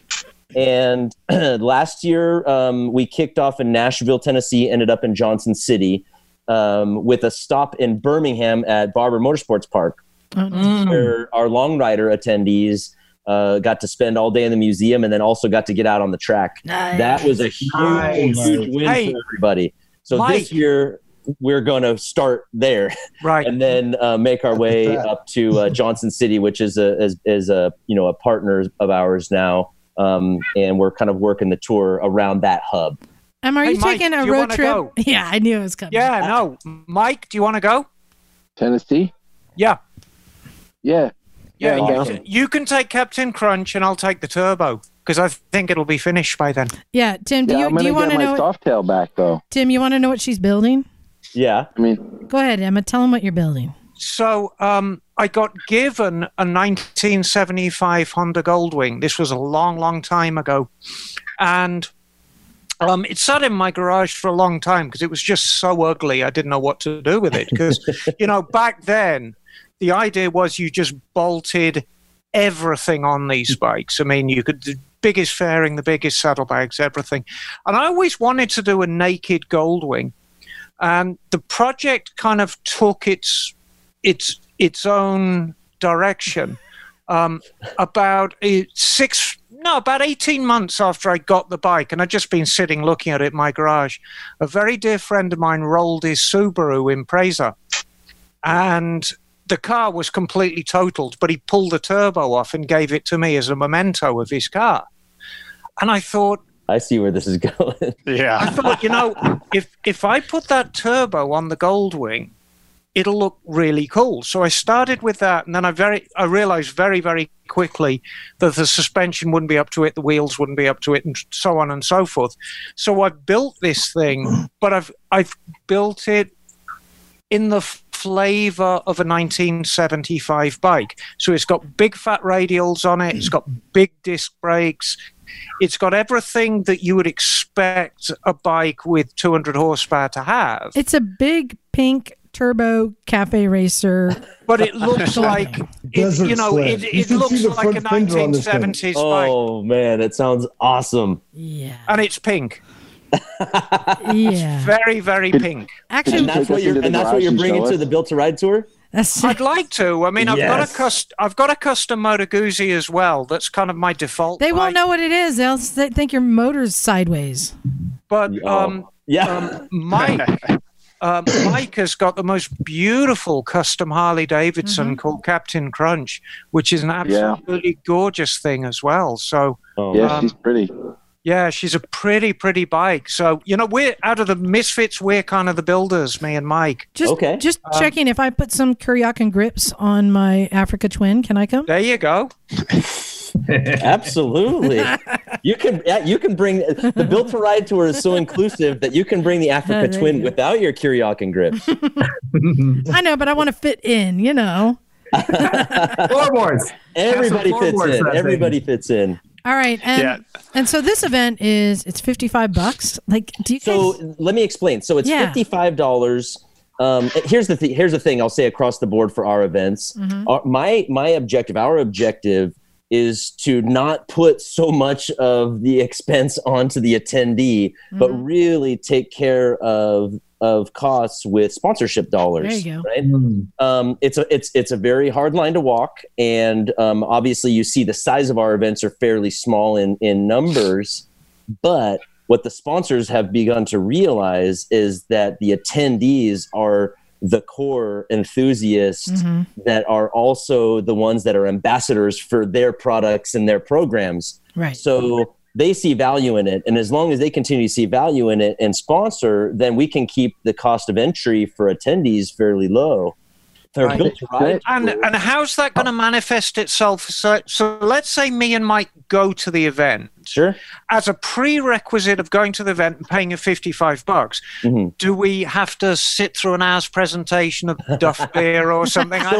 And last year um, we kicked off in Nashville, Tennessee, ended up in Johnson City um, with a stop in Birmingham at Barber Motorsports Park. No. where our long rider attendees uh, got to spend all day in the museum and then also got to get out on the track. Nice. That was a huge, Nice. huge win Hey, for everybody. So Mike. this year we're going to start there right. and then uh, make our way up to uh, Johnson City, which is a is, is a you know a partner of ours now. Um, and we're kind of working the tour around that hub. Em, are Hey, you Mike, taking a road trip? go? Yeah, I knew it was coming. yeah, no. Mike, do you want to go? Tennessee. Yeah. Yeah. Yeah, Yeah, you, can, you can take Captain Crunch and I'll take the turbo because I think it'll be finished by then. Yeah, Tim, do yeah, you I'm do gonna you want get to my know? soft tail back though. Tim, you want to know what she's building? Yeah. I mean, Go ahead, Emma. Tell him what you're building. So um, I got given a 1975 Honda Goldwing. This was a long, long time ago. And um, it sat in my garage for a long time because it was just so ugly. I didn't know what to do with it. Because, you know, back then, the idea was you just bolted everything on these bikes. I mean, you could, the biggest fairing, the biggest saddlebags, everything. And I always wanted to do a naked Goldwing. And the project kind of took its its its own direction. Um, about uh, six, no, about eighteen months after I got the bike, and I'd just been sitting looking at it in my garage. A very dear friend of mine rolled his Subaru Impreza, and the car was completely totaled. But he pulled the turbo off and gave it to me as a memento of his car. And I thought, I see where this is going. Yeah. I Yeah. thought, you know, if if I put that turbo on the Goldwing, it'll look really cool. So I started with that, and then I very I realized very very quickly that the suspension wouldn't be up to it, the wheels wouldn't be up to it, and so on and so forth. So I built this thing, but I've I've built it in the f- flavor of a 1975 bike. So it's got big fat radials on it, it's got big disc brakes, it's got everything that you would expect a bike with 200 horsepower to have. It's a big pink turbo cafe racer. But it looks like, it, you know, sled. it, You it can looks like a front fender on this thing. 1970s bike. Oh man, it sounds awesome. Yeah. And it's pink. Yeah. Very, very pink. Actually, And that's what you're and that's what you're bringing to the built to ride tour. that's I'd like to. I mean, I've got a cust- I've got a custom Moto Guzzi as well. That's kind of my default. they won't bike. know what it is. They'll s- think your motor's sideways. But Oh. um, Yeah. um, Mike, um, Mike has got the most beautiful custom Harley Davidson called Captain Crunch, which is an absolutely gorgeous thing as well. So oh, Yeah, Um, she's pretty. Yeah, she's a pretty, pretty bike. So you know, we're out of the misfits. We're kind of the builders, me and Mike. Just Okay. just Um, checking if I put some Kuryakyn grips on my Africa Twin, can I come? There you go. Absolutely. you can yeah, you can bring the built to ride tour is so inclusive that you can bring the Africa There Twin you without your Kuryakyn grips. I know, but I want to fit in, you know. Floorboards. Everybody some fits in. for that Everybody fits in. All right, and Yeah. And so this event is it's fifty five bucks. Like, do you guys? So let me explain. So it's Yeah. fifty five dollars. Um, here's the th- here's the thing. I'll say across the board for our events. Mm-hmm. Our, my my objective, our objective, is to not put so much of the expense onto the attendee, but Mm-hmm. really take care of of costs with sponsorship dollars. There you go. Right. um, it's a it's it's a very hard line to walk, and um, obviously you see the size of our events are fairly small in in numbers, but what the sponsors have begun to realize is that the attendees are the core enthusiasts Mhm. that are also the ones that are ambassadors for their products and their programs. right. So they see value in it. And as long as they continue to see value in it and sponsor, then we can keep the cost of entry for attendees fairly low. For Right. Built to And and how's that going to manifest itself? So, so let's say me and Mike go to the event. Sure. As a prerequisite of going to the event and paying a fifty-five bucks, Mhm. do we have to sit through an hour's presentation of Duff beer or something? I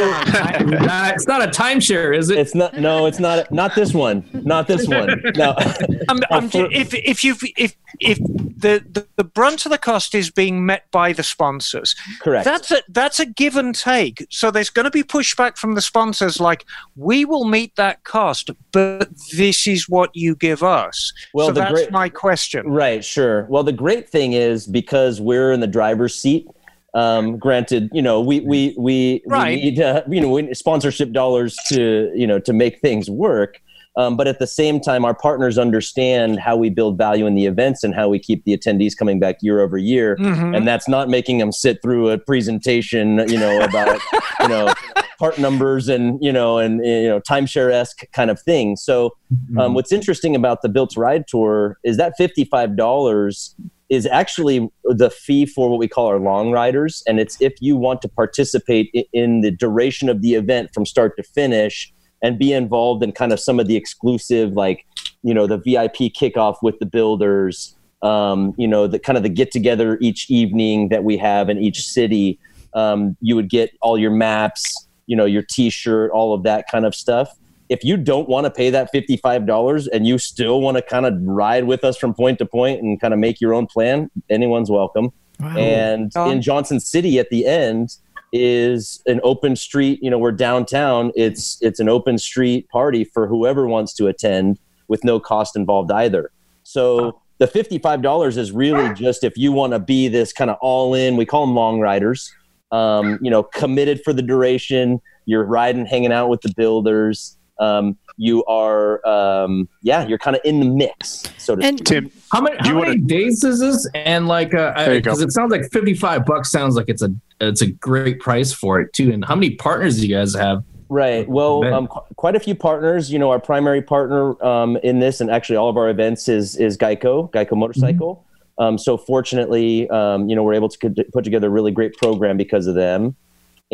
don't know. Uh, it's not a timeshare, is it? It's not no, it's not not this one. Not this one. No. I'm, I'm if if you if if the, the the brunt of the cost is being met by the sponsors, Correct. that's a that's a give and take. So there's going to be pushback from the sponsors, like we will meet that cost, but this is what you give us. Well, so the that's great- my question. Right, sure. Well, the great thing is because we're in the driver's seat. Um, granted, you know, we we we, Right. we need uh, you know we need sponsorship dollars to you know to make things work. Um, but at the same time, our partners understand how we build value in the events and how we keep the attendees coming back year over year. Mhm. And that's not making them sit through a presentation, you know, about you know part numbers and you know and you know timeshare esque kind of thing. So um, what's interesting about the Built to Ride tour is that fifty-five dollars is actually the fee for what we call our long riders, and it's if you want to participate in the duration of the event from start to finish and be involved in kind of some of the exclusive, like you know, the VIP kickoff with the builders, um, you know, the kind of the get together each evening that we have in each city. Um, you would get all your maps, you know, your T-shirt, all of that kind of stuff if you don't want to pay that $55 and you still want to kind of ride with us from point to point and kind of make your own plan, anyone's welcome. Wow. And in Johnson City at the end is an open street, you know, we're downtown. It's it's an open street party for whoever wants to attend with no cost involved either. So the $55 is really just if you want to be this kind of all in, we call them long riders, um, you know, committed for the duration. You're riding, hanging out with the builders. Um, you are, um, yeah, you're kind of in the mix, so to And Tim, How many, how many wanna- days is this? And like, uh, There you go. because it sounds like fifty-five bucks sounds like it's a it's a great price for it too. And how many partners do you guys have? Right. Well, Ben. um, qu- quite a few partners. You know, our primary partner um, in this, and actually all of our events, is is Geico, Geico Motorcycle. Um, so fortunately, um, you know, we're able to co- put together a really great program because of them.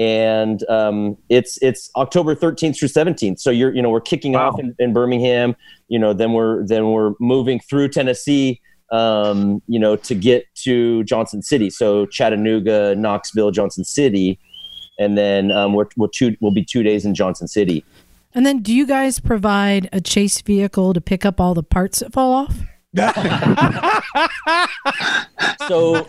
And um, it's it's October 13th through 17th. So you're you know we're kicking Wow. off in, in Birmingham. You know, then we're then we're moving through Tennessee. Um, you know, to get to Johnson City. So Chattanooga, Knoxville, Johnson City and then um, we're, we'll two we'll be two days in Johnson City. And then, do you guys provide a chase vehicle to pick up all the parts that fall off? so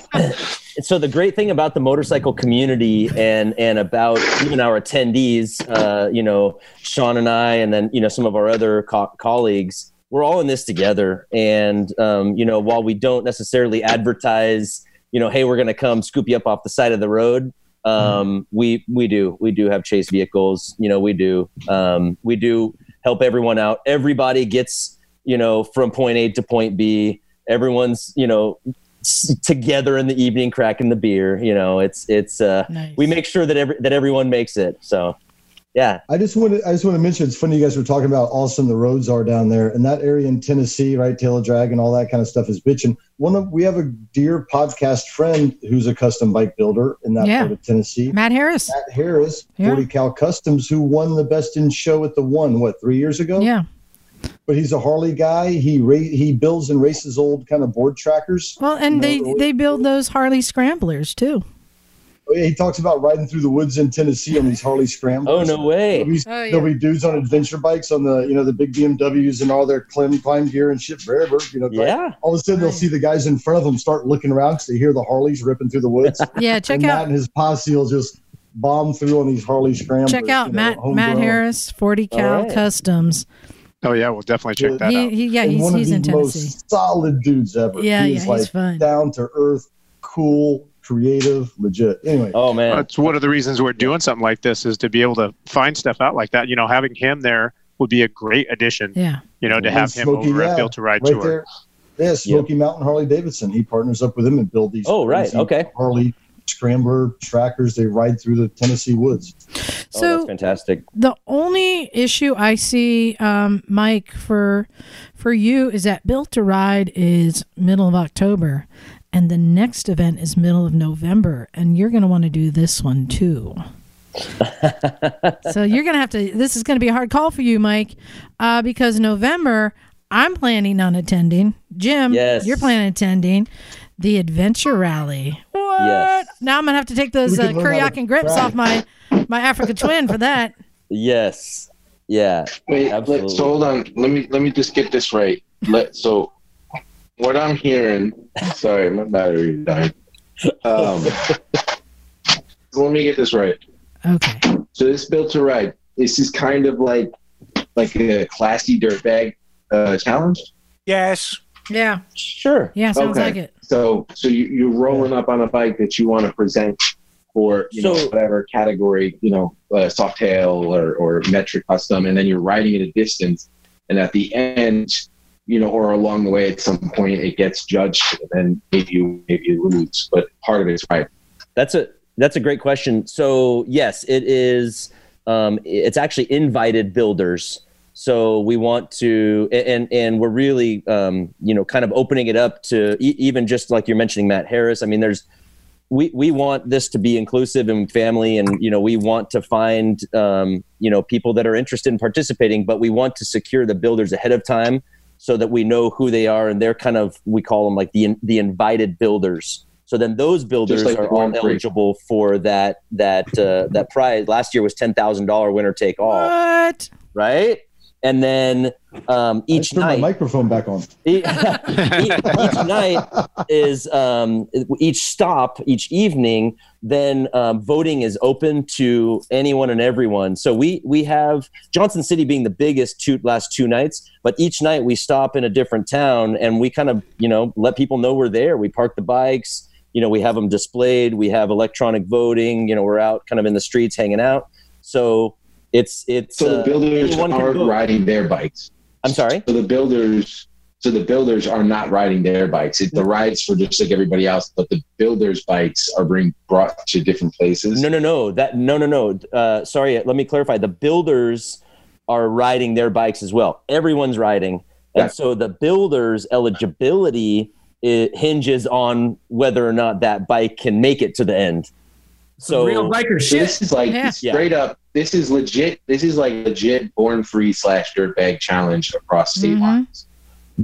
so the great thing about the motorcycle community and and about even our attendees uh, you know sean and i and then you know some of our other co- colleagues we're all in this together. And um, you know while we don't necessarily advertise you know hey we're going to come scoop you up off the side of the road um, we we do. We do have chase vehicles. You know we do um, we do help everyone out. Everybody gets you know from point a to point b everyone's you know together in the evening cracking the beer you know it's it's uh Nice. we make sure that every that everyone makes it so yeah I just want to I just want to mention it's funny you guys were talking about how awesome the roads are down there and that area in Tennessee, right? Tail of Dragon, all that kind of stuff is bitching. One of we have a dear podcast friend who's a custom bike builder in that Yeah. part of Tennessee. Matt Harris. Matt Harris, Yeah. 40 Cal Customs, who won the best in show at the one, what, three years ago? Yeah. But he's a Harley guy. He ra- he builds and races old kind of board trackers. Well, and No, they the- they build those Harley scramblers too. Oh, yeah, He talks about riding through the woods in Tennessee on these Harley scramblers. oh no way There'll be, Oh, yeah. there'll be dudes on adventure bikes on the you know the big BMWs and all their climb climb gear and shit forever. You know, yeah all of a sudden they'll see the guys in front of them start looking around because they hear the Harleys ripping through the woods. Yeah, check and Matt and his posse will just bomb through on these Harley scramblers. check out you know, Matt homegrown. Matt Harris, Forty Cal All right. Customs. Oh yeah, we'll definitely check that He, out. he yeah And he's one he's of in the Tennessee. most solid dudes ever. Yeah, he yeah, is he's fun. down to earth, cool, creative, legit. Anyway, oh man That's one of the reasons we're doing something like this is to be able to find stuff out like that. You know, having him there would be a great addition. Yeah. You know, to And have him over yeah, at Built to Ride right Tour. there. Yeah, Smoky Mountain Harley Davidson. He partners up with him and build these. Oh, right. Okay. Harley scrambler trackers. They ride through the Tennessee woods. oh, that's So fantastic the only issue I see, um, Mike, for for you is that Built to Ride is middle of October, and the next event is middle of November, and you're going to want to do this one too. so you're going to have to. This is going to be a hard call for you, Mike, uh, because November I'm planning on attending. Jim, Yes. you're planning on attending the Adventure Rally. What? Yes. Now I'm going to have to take those We uh, can learn how to Kuryakyn grips off my my Africa Twin for that. yes yeah Wait, Absolutely. let, so hold on. Let me let me just get this right. Let so what I'm hearing. Sorry, my battery died. Um, let me get this right. Okay. So this built to ride. This is kind of like like a classy dirtbag uh, challenge. Yes. Yeah. sure Yeah. Sounds Okay. like it. So so you, you're rolling up on a bike that you want to present for you know whatever category you know uh, soft tail or or metric custom, and then you're riding at a distance, and at the end. You know, or along the way, at some point, it gets judged, and then maybe you maybe you lose. But part of it's right. That's a that's a great question. So yes, it is. Um, it's actually invited builders. So we want to, and and we're really, um, you know, kind of opening it up to e- even just like you're mentioning Matt Harris. I mean, there's we we want this to be inclusive and family, and you know, we want to find um, you know people that are interested in participating, but we want to secure the builders ahead of time so that we know who they are, and they're kind of we call them like the the invited builders. So then those builders like are all Grand eligible for that that uh, that prize. Last year was ten thousand dollar winner take all, What? right? And then um, each night, my microphone back on. each, each night is um, each stop each evening then um, voting is open to anyone and everyone. So we we have johnson city being the biggest two last two nights but each night we stop in a different town and we kind of you know let people know we're there. We park the bikes you know we have them displayed we have electronic voting you know we're out kind of in the streets hanging out. So it's it's So the uh, builders anyone can are vote. riding their bikes. i'm sorry So the builders, so the builders are not riding their bikes. It, the rides for just like everybody else, but the builders' bikes are being brought to different places. No, no, no. That no, no, no. Uh, sorry, let me clarify. The builders are riding their bikes as well. Everyone's riding, and Yeah. so the builders' eligibility it hinges on whether or not that bike can make it to the end. So real biker So shit. this is like Yeah. straight up. This is legit. This is like legit born free slash dirtbag challenge across state Mhm. lines.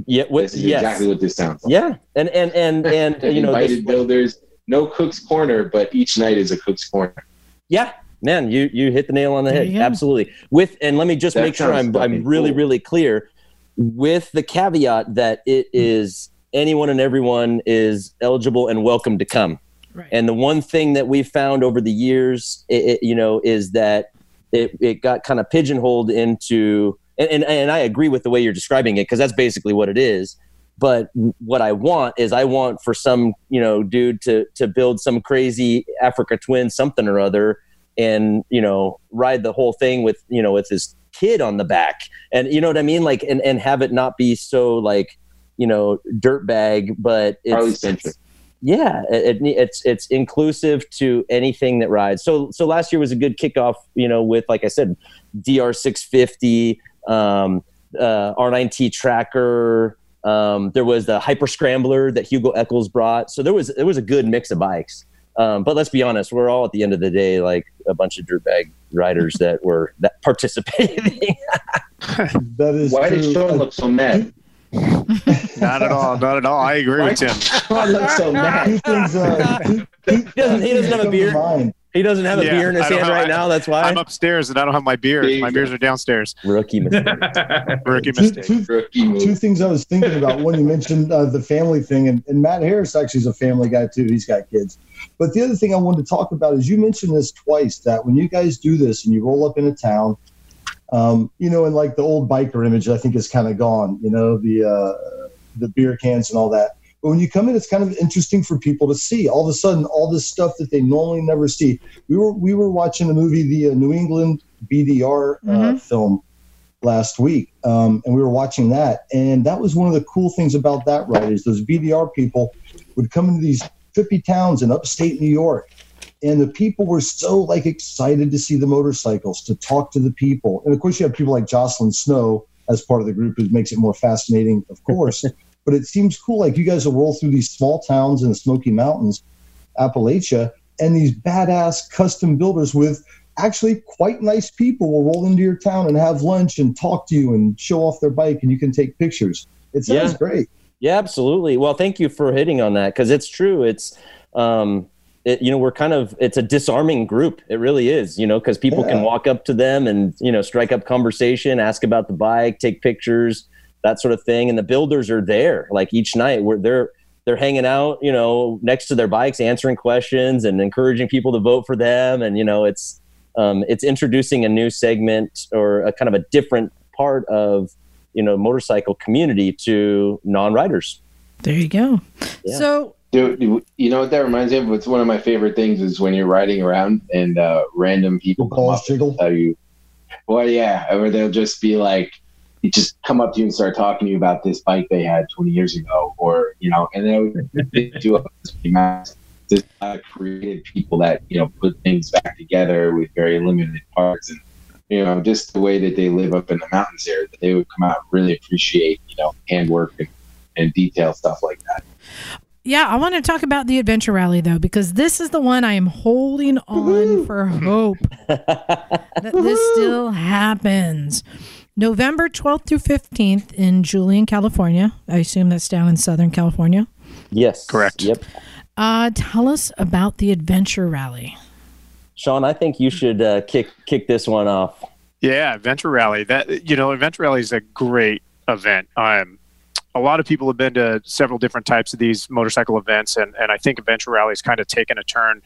yeah, with, This is yes, exactly what this sounds like. yeah, and and and and you know, invited this, builders. No Cook's Corner, but each night is a Cook's Corner. yeah, man, you you hit the nail on the head. you go. Absolutely. With and let me just That make sure I'm I'm really cool. really clear with the caveat that it is anyone and everyone is eligible and welcome to come. Right. And the one thing that we found over the years, it, it, you know, is that it, it got kind of pigeonholed into, and, and, and I agree with the way you're describing it because that's basically what it is. But what I want is I want for some, you know, dude to to build some crazy Africa twin something or other, and you know, ride the whole thing with you know with his kid on the back, and you know what I mean, like, and and have it not be so like, you know, dirtbag, but Harley it's, centric. Yeah it, it, it's it's inclusive to anything that rides so so last year was a good kickoff you know with like i said dr 650 um uh r9t tracker um there was the hyper scrambler that hugo eccles brought so there was there was a good mix of bikes um but let's be honest we're all at the end of the day like a bunch of dirtbag riders that were that participating That is Why did true. Sean look so mad? Not at all. Not at all. I agree with Tim. Sean looked so mad. Two things, uh, two- two- He doesn't- he doesn't have a come beer. mind. he doesn't have a Yeah, beer in his I hand have- right I- now that's why I'm upstairs and I don't have my beers. My beers are downstairs. rookie mistake. Rookie Two, mistake. two, Rookie two things I was thinking about when you mentioned uh, the family thing, and, and Matt Harris actually is a family guy too. He's got kids. But the other thing I wanted to talk about is you mentioned this twice that when you guys do this and you roll up in a town, um, you know, and like the old biker image, I think is kind of gone. You know, the uh, the beer cans and all that. But when you come in, it's kind of interesting for people to see. All of a sudden, all this stuff that they normally never see. We were we were watching the movie, the uh, New England BDR uh, Mhm. film last week, um, and we were watching that. And that was one of the cool things about that ride is those BDR people would come into these trippy towns in upstate New York, and the people were so like excited to see the motorcycles, to talk to the people, and of course you have people like Jocelyn Snow as part of the group, who makes it more fascinating, of course. but it seems cool, like you guys will roll through these small towns in the Smoky Mountains, Appalachia, and these badass custom builders with actually quite nice people will roll into your town and have lunch and talk to you and show off their bike and you can take pictures. It sounds Yeah. great. Yeah, absolutely. Well, thank you for hitting on that because it's true. It's, um, it, you know, we're kind of it's a disarming group. It really is. You know, because people can walk up to them and you know strike up conversation, ask about the bike, take pictures, that sort of thing. And the builders are there like each night. Where they're they're hanging out, you know, next to their bikes, answering questions and encouraging people to vote for them. And you know, it's um, it's introducing a new segment or a kind of a different part of you know motorcycle community to non-riders. There you go. Yeah. So Dude, you know what that reminds me of? It's one of my favorite things is when you're riding around and uh, random people come up jiggle. and tell you, well, yeah, or they'll just be like, you just come up to you and start talking to you about this bike they had 20 years ago, or you know, and they do a this uh, creative people that you know put things back together with very limited parts and you know just the way that they live up in the mountains there that they would come out and really appreciate you know handwork and, and detail stuff like that Yeah, I want to talk about the adventure rally though, because this is the one I am holding on for hope that this still happens. November 12th through 15th in Julian, California. I assume that's down in Southern California. Yes. Correct. Yep. Uh, tell us about the adventure rally. Sean, I think you should uh, kick kick this one off. Yeah, Adventure Rally. That you know, Adventure Rally is a great event. Um, a lot of people have been to several different types of these motorcycle events, and and I think Adventure Rally has kind of taken a turn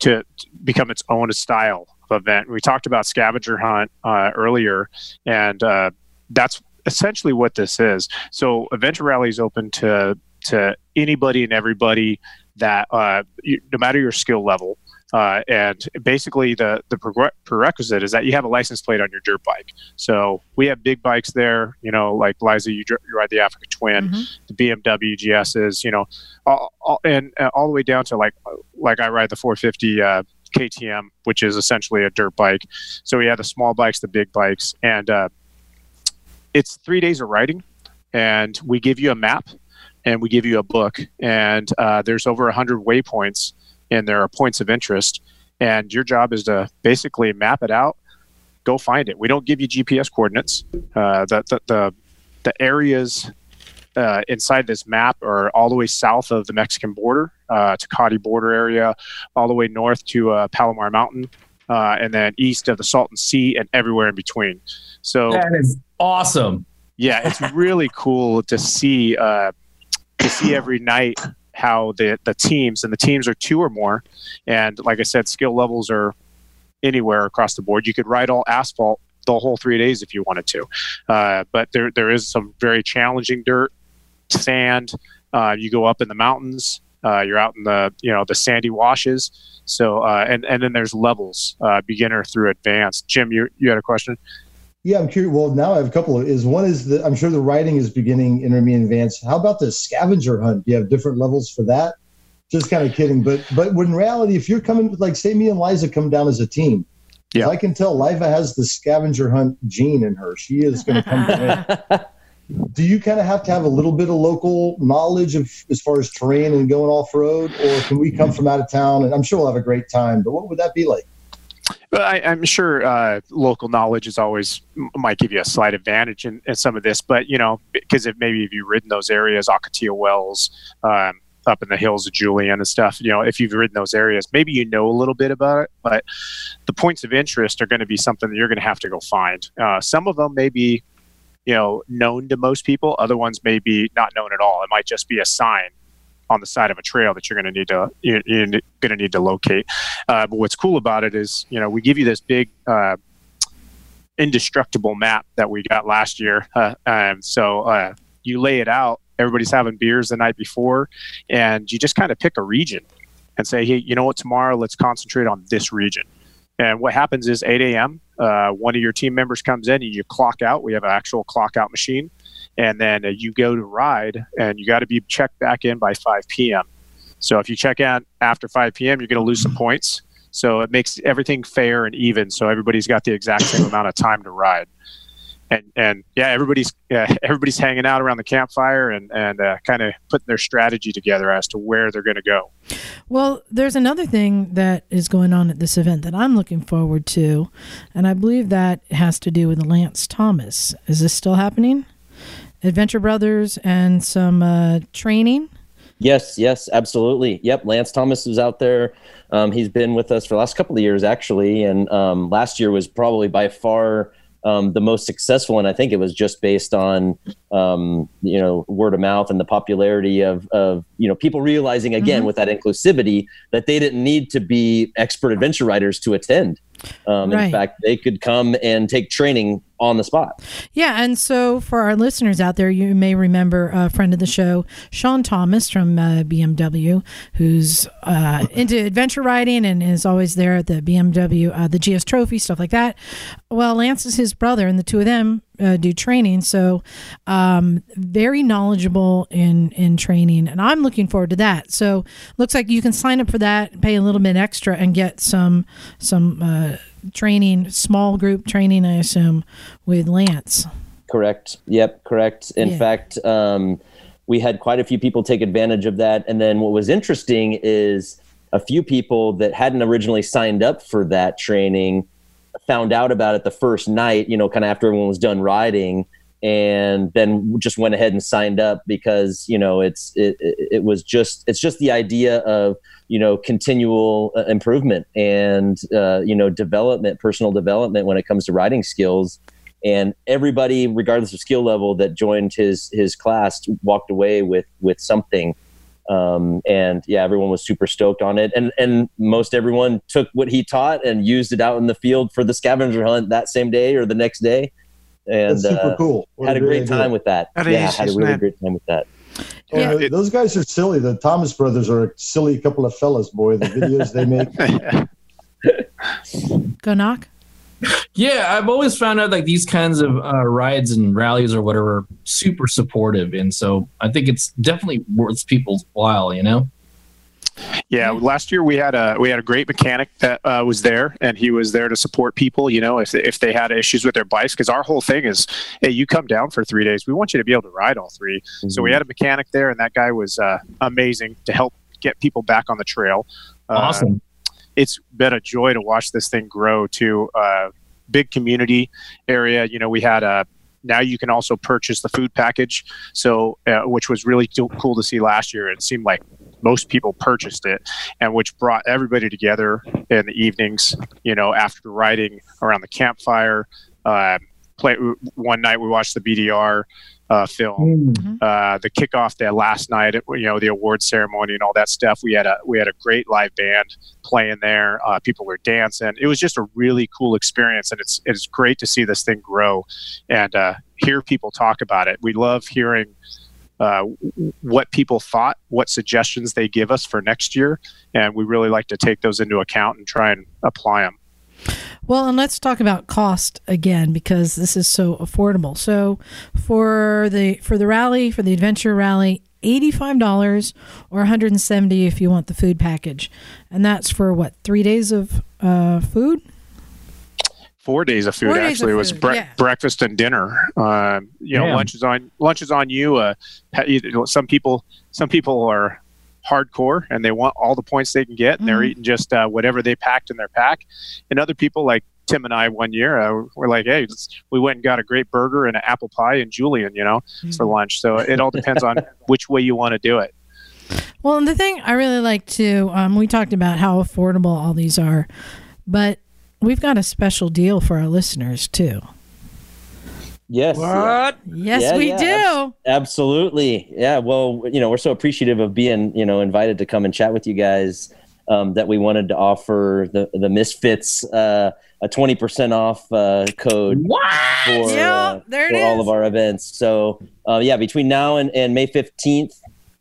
to, to become its own style of event. We talked about scavenger hunt uh, earlier, and uh, that's essentially what this is. So Adventure Rally is open to to anybody and everybody that uh, you, no matter your skill level. Uh, and basically, the the prere- prerequisite is that you have a license plate on your dirt bike. So we have big bikes there, you know, like Liza, you, you ride the Africa Twin, Mhm. the BMW GSs, you know, all, all, and uh, all the way down to like like I ride the 450 uh, KTM, which is essentially a dirt bike. So we have the small bikes, the big bikes, and uh, it's three days of riding, and we give you a map, and we give you a book, and uh, there's over 100 waypoints, and there are points of interest, and your job is to basically map it out, go find it. We don't give you GPS coordinates. Uh, the, the the the areas uh, inside this map are all the way south of the Mexican border, uh, Tecate border area, all the way north to uh, Palomar Mountain. uh, and then east of the Salton Sea, and everywhere in between. So That is awesome. yeah, it's really cool to see uh, to see every night how the the teams and the teams are two or more, and like I said, skill levels are anywhere across the board. You could ride all asphalt the whole three days if you wanted to, uh, but there there is some very challenging dirt, sand. Uh, you go up in the mountains. Uh, you're out in the you know the sandy washes. So uh, and and then there's levels, uh, beginner through advanced. Jim, you you had a question? Yeah, I'm curious. Well, now I have a couple of. Is one is the I'm sure the writing is beginning, intermediate, advanced. How about the scavenger hunt? Do you have different levels for that? Just kind of kidding, but but when in reality, if you're coming with like say me and Liza come down as a team, Yeah. I can tell Liza has the scavenger hunt gene in her. She is going to come to. Do you kind of have to have a little bit of local knowledge of as far as terrain and going off road, or can we come from out of town? And I'm sure we'll have a great time. But what would that be like? I, I'm sure uh, local knowledge is always might give you a slight advantage in, in some of this, but you know, because if maybe if you've ridden those areas, Ocotillo Wells, um, up in the hills of Julian and stuff, you know, if you've ridden those areas, maybe you know a little bit about it, but the points of interest are going to be something that you're going to have to go find. Uh, some of them may be, you know, known to most people. Other ones may be not known at all. It might just be a sign on the side of a trail that you're going to need to you're, you're going to need to locate. Uh, but what's cool about it is, you know, we give you this big, uh, indestructible map that we got last year. Uh, um, so uh, you lay it out. Everybody's having beers the night before, and you just kind of pick a region and say, hey, you know what? Tomorrow, let's concentrate on this region. And what happens is 8 a.m. Uh, one of your team members comes in and you clock out. We have an actual clock out machine, and then uh, you go to ride, and you got to be checked back in by 5 p.m. So if you check out after 5 p.m., you're going to lose some points. So it makes everything fair and even. So everybody's got the exact same amount of time to ride. And, and yeah, everybody's yeah, everybody's hanging out around the campfire and and uh, kind of putting their strategy together as to where they're going to go. Well, there's another thing that is going on at this event that I'm looking forward to, and I believe that has to do with Lance Thomas. Is this still happening? Adventure Brothers and some uh, training. Yes, yes, absolutely. Yep, Lance Thomas is out there. Um, he's been with us for the last couple of years, actually, and um, last year was probably by far um, the most successful, and I think it was just based on um, you know word of mouth and the popularity of of you know people realizing again Mhm. with that inclusivity that they didn't need to be expert adventure riders to attend. Um, Right. In fact, they could come and take training on the spot. Yeah, and so for our listeners out there, you may remember a friend of the show, Sean Thomas from uh, BMW, who's uh, into adventure riding and is always there at the BMW, uh, the GS Trophy, stuff like that. Well, Lance is his brother, and the two of them uh, do training. So, um, very knowledgeable in in training, and I'm looking forward to that. So, looks like you can sign up for that, pay a little bit extra, and get some some uh, training, small group training, I assume, with Lance. Correct. Yep. Correct. In Yeah. fact, um, we had quite a few people take advantage of that. And then what was interesting is a few people that hadn't originally signed up for that training found out about it the first night, you know, kind of after everyone was done riding and then just went ahead and signed up because, you know, it's, it, it was just, it's just the idea of, you know, continual uh, improvement and, uh, you know, development, personal development when it comes to riding skills. And everybody regardless of skill level that joined his his class walked away with with something. Um, and yeah everyone was super stoked on it. And and most everyone took what he taught and used it out in the field for the scavenger hunt that same day or the next day and That's super uh, cool. What had a great idea. time with that That yeah had a really it? great time with that Yeah. th- those guys are silly. The Thomas brothers are a silly couple of fellas, boy. The videos they make. Go knock. Yeah, I've always found out like these kinds of uh, rides and rallies or whatever super supportive, and so I think it's definitely worth people's while. You know. Yeah, last year we had a we had a great mechanic that uh, was there, and he was there to support people. You know, if if they had issues with their bikes, because our whole thing is, hey, you come down for three days, we want you to be able to ride all 3 So we had a mechanic there, and that guy was uh, amazing to help get people back on the trail. Uh, Awesome. it's been a joy to watch this thing grow to a big community area. You know, we had a now you can also purchase the food package, so uh, which was really cool cool to see last year. It seemed like most people purchased it, and which brought everybody together in the evenings. You know, after riding around the campfire. Uh, play one night we watched the BDR uh, film. Uh, the kickoff that last night, you know, the award ceremony and all that stuff. We had a we had a great live band playing there. Uh, people were dancing. It was just a really cool experience, and it's it's great to see this thing grow and uh, hear people talk about it. We love hearing. Uh, what people thought, what suggestions they give us for next year, and we really like to take those into account and try and apply them. Well, and let's talk about cost again because this is so affordable. So, for the for the rally, for the adventure rally, eighty-five dollars or one hundred and seventy if you want the food package, and that's for what three days of uh, food. Four days of food Four days of actually it was bre- yeah. breakfast and dinner. Um, you know, Yeah. lunch is on lunch is on you. Uh, pa- you know, some people some people are hardcore and they want all the points they can get, and they're Mhm. eating just uh, whatever they packed in their pack. And other people like Tim and I one year uh, were like, hey, we went and got a great burger and an apple pie and Julian, you know, for lunch. So it all depends on which way you want to do it. Well, and the thing I really like to, um, we talked about how affordable all these are, but we've got a special deal for our listeners too. Yes. What? Yes, Yeah, we yeah, do. Absolutely. Yeah. Well, you know, we're so appreciative of being, you know, invited to come and chat with you guys um, that we wanted to offer the, the Misfits uh, a 20% off uh, code for, Yeah, uh, there for all of our events. So, uh, yeah, between now and, and May 15th,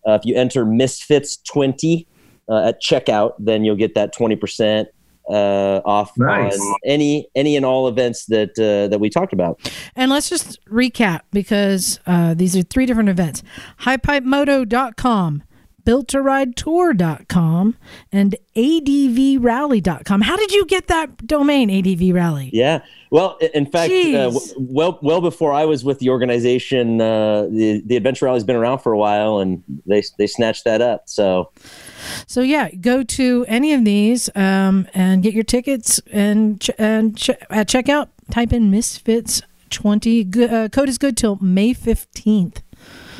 uh, if you enter Misfits20 uh, at checkout, then you'll get that 20% uh, off Nice. on any any and all events that uh, that we talked about. And let's just recap because uh, these are three different events highpipemoto.com, built to ride tour.com, and advrally.com. How did you get that domain, ADV Rally? Yeah. Well, in fact, uh, well, well before I was with the organization, uh, the the Adventure Rally's been around for a while, and they they snatched that up. So So, yeah, go to any of these um, and get your tickets and, ch- and ch- at checkout, type in Misfits. 20 Go- uh, code is good till May 15th.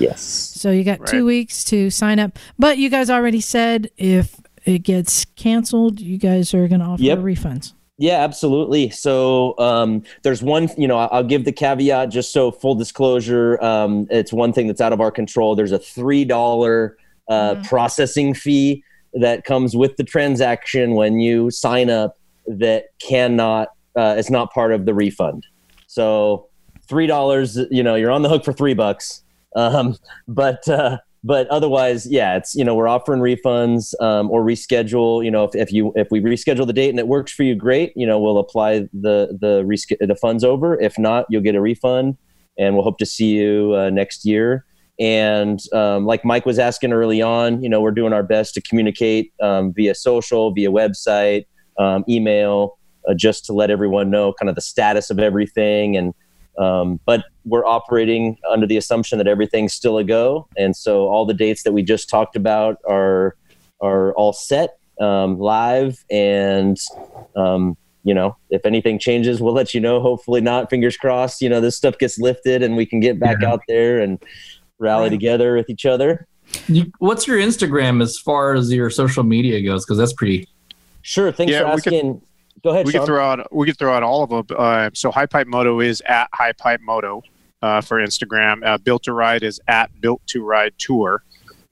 Yes, So you got Right. two weeks to sign up. But you guys already said if it gets canceled, you guys are going to offer Yep. refunds. yeah, absolutely. So um, there's one, you know, I- I'll give the caveat just so full disclosure. Um, it's one thing that's out of our control. There's a three dollar uh, processing fee that comes with the transaction when you sign up that cannot. Uh, it's not part of the refund. So three dollars, you know, you're on the hook for three bucks. Um, but uh, but otherwise, yeah, it's you know we're offering refunds um, or reschedule. You know, if, if you if we reschedule the date and it works for you, great. You know, we'll apply the the resch- the funds over. If not, you'll get a refund, and we'll hope to see you uh, next year. And um, like Mike was asking early on, you know, we're doing our best to communicate um, via social, via website, um, email, uh, just to let everyone know kind of the status of everything. And um, but we're operating under the assumption that everything's still a go, and so all the dates that we just talked about are are all set um, live. And um, you know, if anything changes, we'll let you know. Hopefully not. Fingers crossed. You know, this stuff gets lifted and we can get back out there and rally together with each other. You, what's your Instagram as far as your social media goes? Because that's pretty. Sure. Thanks Yeah, for we could- asking. Go ahead, we Sean. could throw out we can throw out all of them. Uh, so High Pipe Moto is at High Pipe Moto uh, for Instagram. Uh, Built to Ride is at Built to Ride Tour,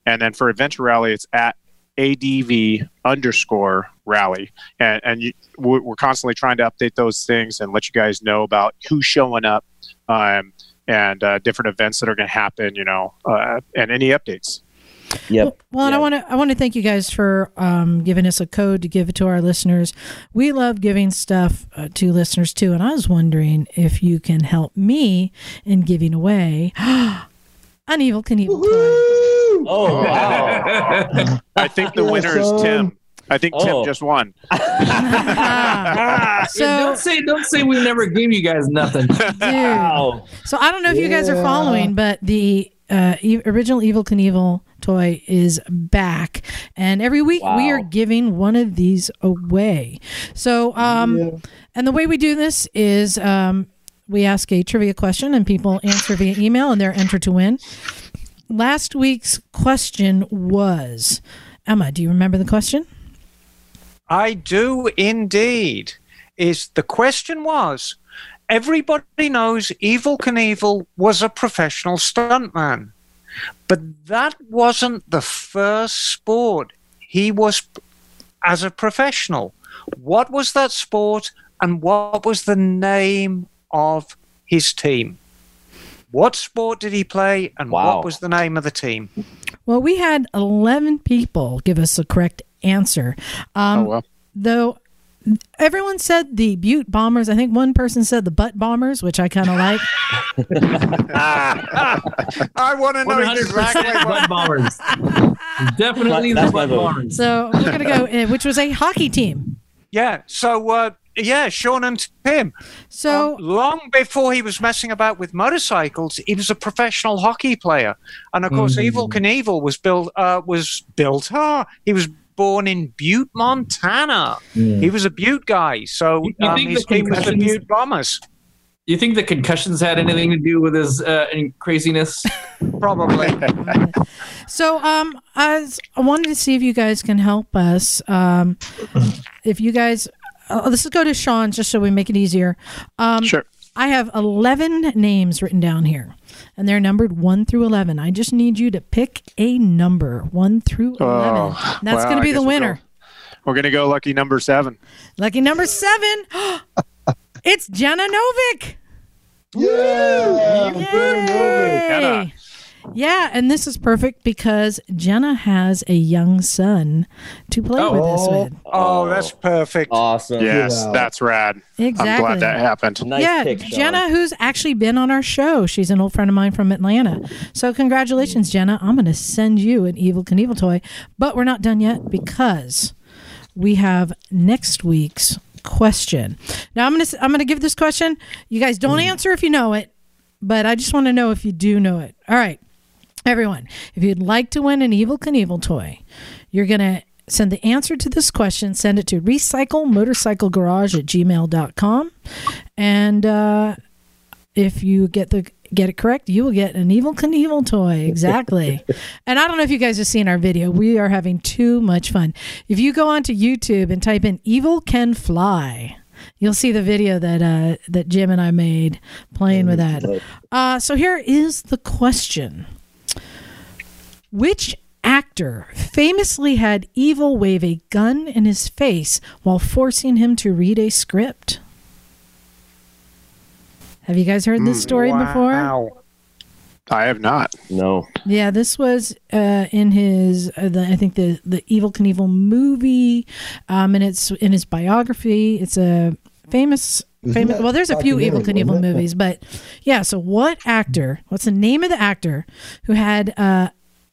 and then for Adventure Rally, it's at ADV underscore Rally. And and you, we're we're constantly trying to update those things and let you guys know about who's showing up, um, and uh, different events that are going to happen. You know, uh, and any updates. Yep. Well, and I want to I want to thank you guys for um, giving us a code to give it to our listeners. We love giving stuff uh, to listeners too, and I was wondering if you can help me in giving away an Evel Knievel toy. Oh wow. I think the winner is Tim. I think Oh. Tim just won. Ah, so, don't say don't say we never gave you guys nothing. dude, wow. So I don't know if you guys are following, but the uh, e- original Evel Knievel toy is back, and every week we are giving one of these away. So, um, Yeah. and the way we do this is um, we ask a trivia question, and people answer via email, and they're entered to win. Last week's question was. Emma, do you remember the question? I do indeed. Is the question was everybody knows Evel Knievel was a professional stuntman, but that wasn't the first sport he was as a professional. What was that sport and what was the name of his team? What sport did he play and Wow. what was the name of the team? Well, we had 11 people give us the correct answer. Um, oh well. Though everyone said the Butte Bombers. I think one person said the Butt Bombers, which I kind of like. I want to know exactly what butt bombers. Definitely the That's my butt bombers. So we're going to go, uh, which was a hockey team. Yeah. So, uh, yeah, Sean and Tim. So Um, long before he was messing about with motorcycles, he was a professional hockey player. And of course, Mhm. Evel Knievel was built. Uh, was built. Ah, he was born in Butte, Montana. Mm. He was a Butte guy. So You- you um, think his the team was the concussions- Butte Bombers. You think the concussions had anything to do with his uh, craziness? Probably. So, um, I, was- I wanted to see if you guys can help us. Um, if you guys, uh, let's go to Sean just so we make it easier. Um, Sure. I have 11 names written down here, and they're numbered 1 through 11. I just need you to pick a number 1 through 11. Oh, That's well, going to be the winner. We're gonna go lucky number seven. Lucky number 7. it's Jenna Novic. Yeah. Yay! Jenna. Yeah, and this is perfect because Jenna has a young son to play with this Oh. with. oh, that's perfect. awesome. Yes, out. that's rad. Exactly. I'm glad that happened. Nice yeah, pick, Jenna, who's actually been on our show. She's an old friend of mine from Atlanta. So congratulations, Jenna. I'm going to send you an Evel Knievel toy, but we're not done yet because we have next week's question. Now I'm going to I'm going to give this question. You guys don't mm. answer if you know it, but I just want to know if you do know it. All right. Everyone, if you'd like to win an Evel Knievel toy, you're going to send the answer to this question, send it to recyclemotorcyclegarage at gmail.com. And uh, if you get the get it correct, you will get an Evel Knievel toy. Exactly. and I don't know if you guys have seen our video. We are having too much fun. If you go onto YouTube and type in Evel Can Fly, you'll see the video that uh, that Jim and I made playing with that. Uh, so here is the question. Which actor famously had Evel wave a gun in his face while forcing him to read a script? Have you guys heard this story before? I have not. No. Yeah, this was uh, in his, uh, the, I think the the Evel Knievel movie, um, and it's in his biography. It's a famous, famous. Well, there's a few Evel documentary, Knievel movies, but yeah. So, what actor? What's the name of the actor who had uh,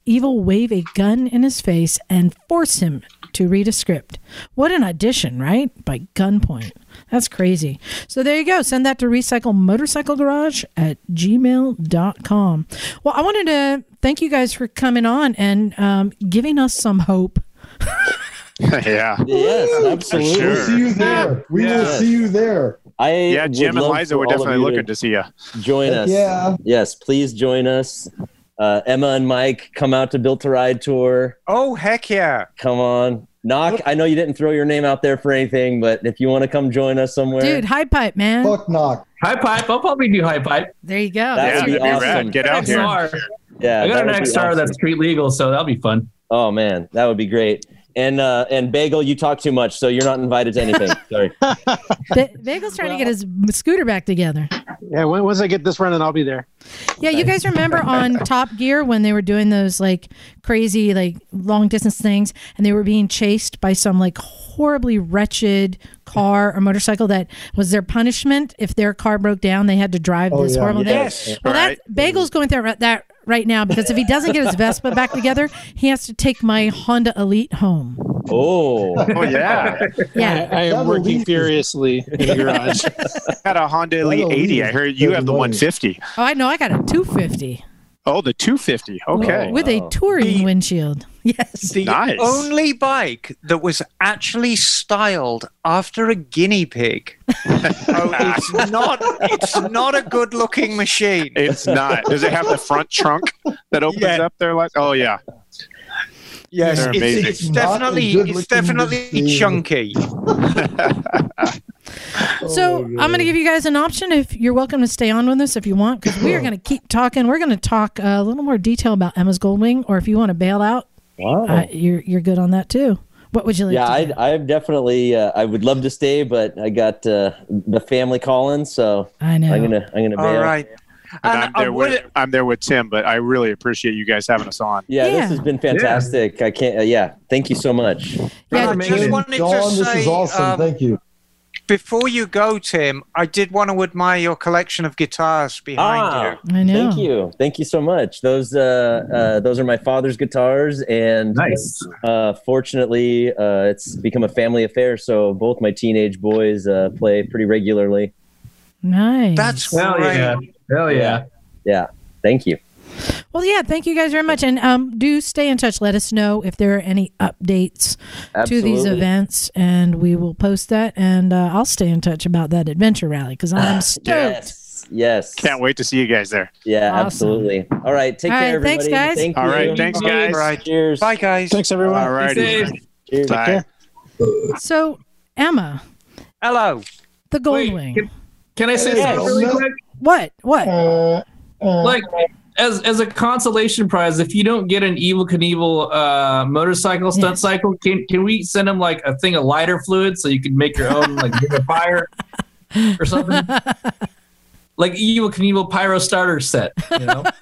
Evel wave a gun in his face and force him to read a script? What an audition, right? By gunpoint. That's crazy. So there you go. Send that to Recycle Motorcycle Garage at gmail.com. Well, I wanted to thank you guys for coming on and um, giving us some hope. yeah. Yes, absolutely. We'll see you there. We will Yeah. see you there. I Yeah, Jim and love Liza for were definitely looking to see you. join us. yeah. Yes, please join us. Uh, Emma and Mike come out to Built to Ride tour. Oh, heck yeah. Come on. Nak. I know you didn't throw your name out there for anything, but if you want to come join us somewhere, Dude, high pipe, man. Fuck Nak. High pipe. I'll probably do high pipe. There you go. That Yeah, would be that'd be awesome. Get out here. Yeah, I got an would be XR awesome. that's street legal, so that'll be fun. Oh man, that would be great. And uh, and Bagel, you talk too much, so you're not invited to anything. Sorry. Ba- Bagel's trying to get his scooter back together. Yeah, when, once I get this running, I'll be there. Yeah, you guys remember on Top Gear when they were doing those like crazy like long distance things and they were being chased by some like horribly wretched car or motorcycle that was their punishment if their car broke down they had to drive Oh, this yeah. horrible Yes. thing. Well, Right. that Bagel's going through that right now because if he doesn't get his Vespa back together, he has to take my Honda Elite home. Oh, Oh yeah. Yeah. I, I am working furiously in the garage. I got a Honda Elite 80. I heard you have the 150. Oh, I know. I got a 250 Oh, the 250. Okay. Oh, with a touring The- windshield. Yes. The Nice. only bike that was actually styled after a guinea pig. oh, it's not. It's not a good-looking machine. It's not. Does it have the front trunk that opens Yeah. up there? Like, oh yeah. Yes, They're it's, amazing. it's definitely it's definitely chunky. So Oh, I'm going to give you guys an option. If you're welcome to stay on with us if you want, because we are going to keep talking. We're going to talk a little more detail about Emma's Goldwing, or if you want to bail out, Wow. uh, you're you're good on that too. What would you like? yeah, to I? I'm definitely uh, I would love to stay, but I got uh, the family calling, so I know. I'm gonna I'm gonna bail. All right. And, And I'm I there would- with I'm there with Tim, but I really appreciate you guys having us on. Yeah, Yeah. this has been fantastic. I can't. Uh, yeah, thank you so much. Yeah, I just wanted Dawn, to this is awesome. um, Thank you. before you go, Tim, I did want to admire your collection of guitars behind Ah, you. I know. Thank you, thank you so much. Those uh, uh, those are my father's guitars, and Nice. uh, fortunately, uh, it's become a family affair. So both my teenage boys uh, play pretty regularly. Nice. That's well, great. yeah. Hell yeah. Yeah, thank you. well. Yeah. Thank you guys very much, and um, do stay in touch. Let us know if there are any updates Absolutely. to these events, and we will post that. And uh, I'll stay in touch about that adventure rally because I'm stoked. Yes, yes. Can't wait to see you guys there. Yeah, Awesome. absolutely. All right, take All care, right, thanks, everybody. guys. Thank All you. thanks, guys. Right. Cheers. Bye, guys. Thanks, everyone. All right. Cheers. Bye. So Emma, Hello. the Wait, Goldwing. can, can I say Yes. something really quick? What? What? Uh, uh, Like, as as a consolation prize, if you don't get an Evel Knievel uh, motorcycle stunt Yes. cycle, can can we send them like a thing of lighter fluid so you can make your own like ring of fire or something? like Evel Knievel pyro starter set, you know?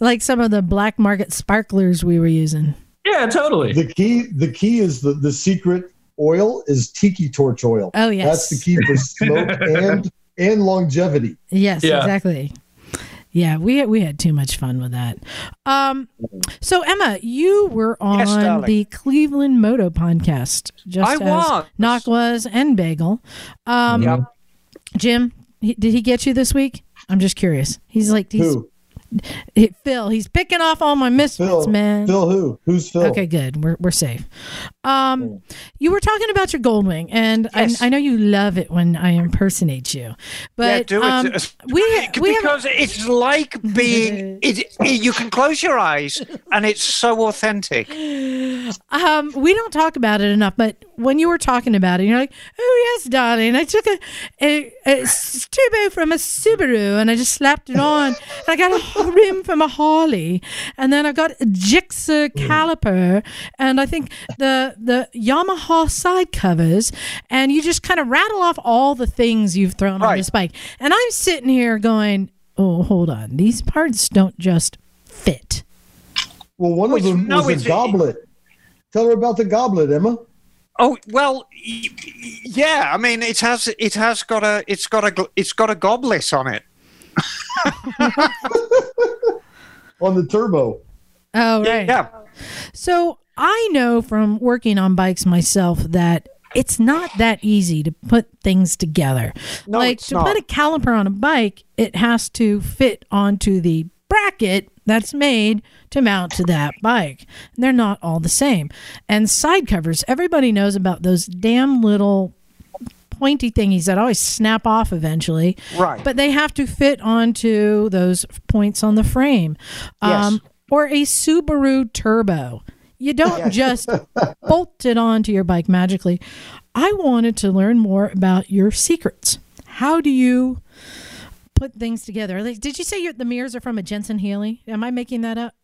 Like some of the black market sparklers we were using. yeah, totally. the key, the key is the the secret oil is tiki torch oil. Oh yes. That's the key for smoke and and longevity. Yes, Yeah. exactly. Yeah, we had, we had too much fun with that. Um, so Emma, you were on Yes, the Cleveland Moto podcast, just I as was. Nak was and Bagel. Um, Yep. Jim, he, did he get you this week? I'm just curious. He's like he's Who? he, Phil. He's picking off all my misfits, Phil. man. Phil who? Who's Phil? Okay, good. We're we're safe. Um, you were talking about your Goldwing, and Yes. I, I know you love it when I impersonate you. But yeah, do um, it. we we have because it's like being. It, it- you can close your eyes, and it's so authentic. um we don't talk about it enough. But when you were talking about it, you're like, "Oh yes, darling, I took a a turbo from a Subaru and I just slapped it on. and I got a rim from a Harley, and then I got a Gixxer caliper, and I think the the Yamaha side covers, and you just kind of rattle off all the things you've thrown on Right. this bike, and I'm sitting here going, "Oh, hold on, these parts don't just fit." Well, one Which- of them no, was a goblet. Tell her about the goblet, Emma. Oh well, y- y- yeah. I mean, it has it has got a it's got a it's got a goblet on it. On the turbo. Oh, right. Yeah. So I know from working on bikes myself that it's not that easy to put things together. No, like to not. put a caliper on a bike, it has to fit onto the bracket that's made to mount to that bike. They're not all the same. And side covers, everybody knows about those damn little pointy thingies that always snap off eventually. Right. But they have to fit onto those points on the frame. Um, Yes. Or a Subaru Turbo. You don't just bolt it onto your bike magically. I wanted to learn more about your secrets. How do you put things together? Like, did you say your, the mirrors are from a Jensen Healy? Am I making that up?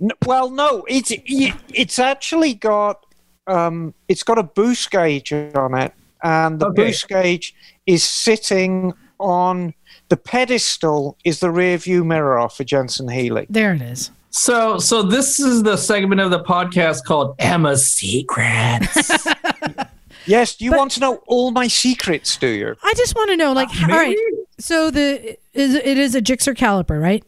N- well, no, it's it's actually got um, it's got a boost gauge on it, and the Okay. boost gauge is sitting on the pedestal. Is the rear view mirror off a Jensen Healy? There it is. So so this is the segment of the podcast called Emma's Secrets. Yes. Do you want to know all my secrets? Do you? I just want to know, like, h- all right. So the is it is a Gixxer caliper, right?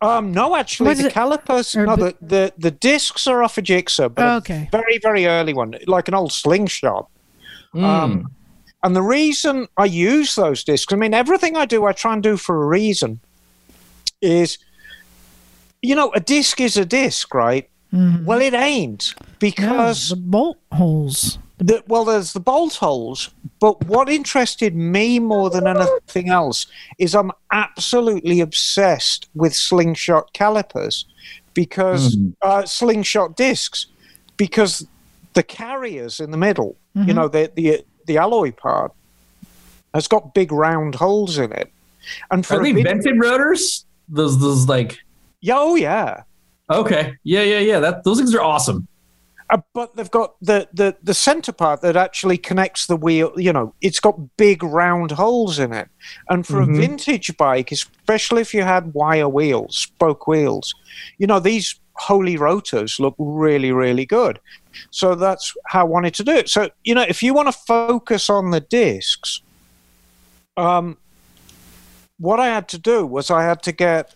Um, no, actually, What is the it? calipers, Or no, the, the the discs are off a Gixxer, but a okay. very very early one, like an old slingshot. Mm. Um, and the reason I use those discs, I mean, everything I do, I try and do for a reason, is, you know, a disc is a disc, right? Well, it ain't No, because the bolt holes. the, well, there's the bolt holes, but what interested me more than anything else is I'm absolutely obsessed with slingshot calipers because Mhm. uh, slingshot discs because the carriers in the middle, you Mhm. know, the the the alloy part has got big round holes in it, and for Are they bit- vented rotors? Those those like yeah, oh yeah. okay, yeah, yeah, yeah. That those things are awesome. Uh, but they've got the, the, the center part that actually connects the wheel. You know, it's got big round holes in it. And for Mhm. a vintage bike, especially if you had wire wheels, spoke wheels, you know, these holy rotors look really, really good. So that's how I wanted to do it. So, you know, if you want to focus on the discs, um, what I had to do was I had to get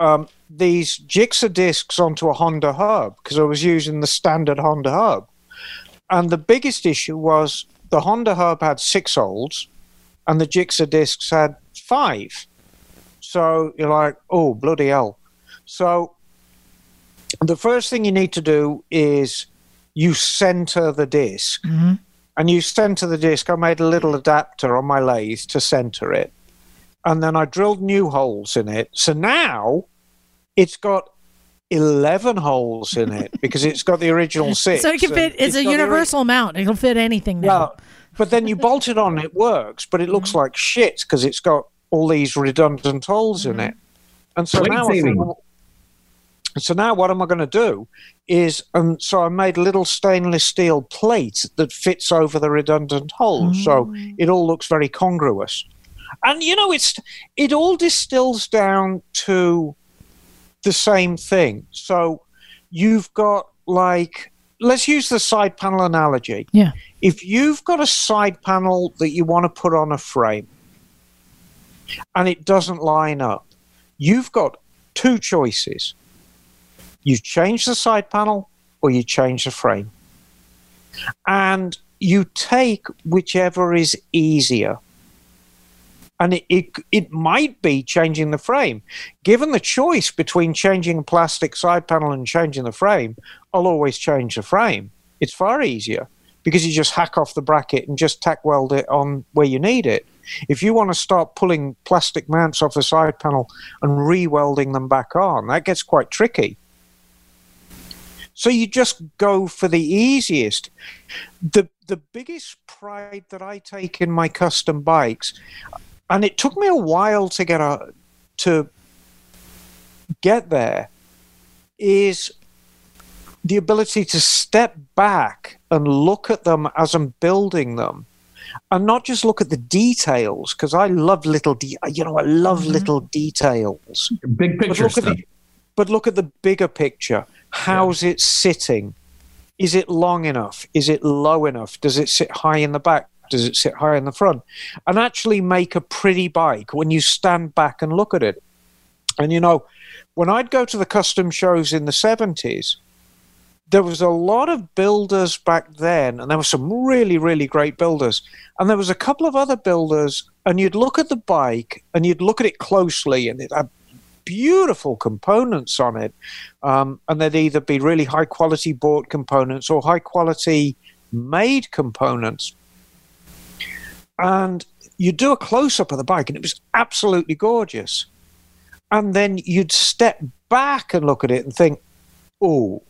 um, these Gixxer discs onto a Honda hub because I was using the standard Honda hub. And the biggest issue was the Honda hub had six holes and the Gixxer discs had five. So you're like, oh, bloody hell. So the first thing you need to do is you center the disc. Mhm. And you center the disc. I made a little adapter on my lathe to center it. And then I drilled new holes in it. So now it's got 11 holes in it because it's got the original six. So it can fit. It's, a got the ori- universal mount. It'll fit anything now. but then you bolt it on, it works, but it looks like shit because it's got all these redundant holes in it. And so now, I saving. thought, well, so now what am I going to do? Is um, so I made a little stainless steel plate that fits over the redundant holes, so it all looks very congruous. And you know, it's it all distills down to the same thing. So you've got like let's use the side panel analogy. Yeah. If you've got a side panel that you want to put on a frame and it doesn't line up, you've got two choices. You change the side panel or you change the frame. And you take whichever is easier. And it, it, it might be changing the frame. Given the choice between changing a plastic side panel and changing the frame, I'll always change the frame. It's far easier because you just hack off the bracket and just tack weld it on where you need it. If you want to start pulling plastic mounts off the side panel and re-welding them back on, that gets quite tricky. So you just go for the easiest. The the biggest pride that I take in my custom bikes, and it took me a while to get a, to get there, is the ability to step back and look at them as I'm building them. And not just look at the details because I love little de- you know I love mm-hmm. little details. Big but picture look at stuff. the but look at the bigger picture. How's it sitting? Is it long enough? Is it low enough? Does it sit high in the back does it sit high in the front and actually make a pretty bike when you stand back and look at it and you know when I'd go to the custom shows in the 70s there was a lot of builders back then, and there were some really, really great builders. And there was a couple of other builders, and you'd look at the bike and you'd look at it closely, and it had beautiful components on it. Um, and they'd either be really high quality bought components or high quality made components. And you'd do a close up of the bike, and it was absolutely gorgeous. And then you'd step back and look at it and think, oh,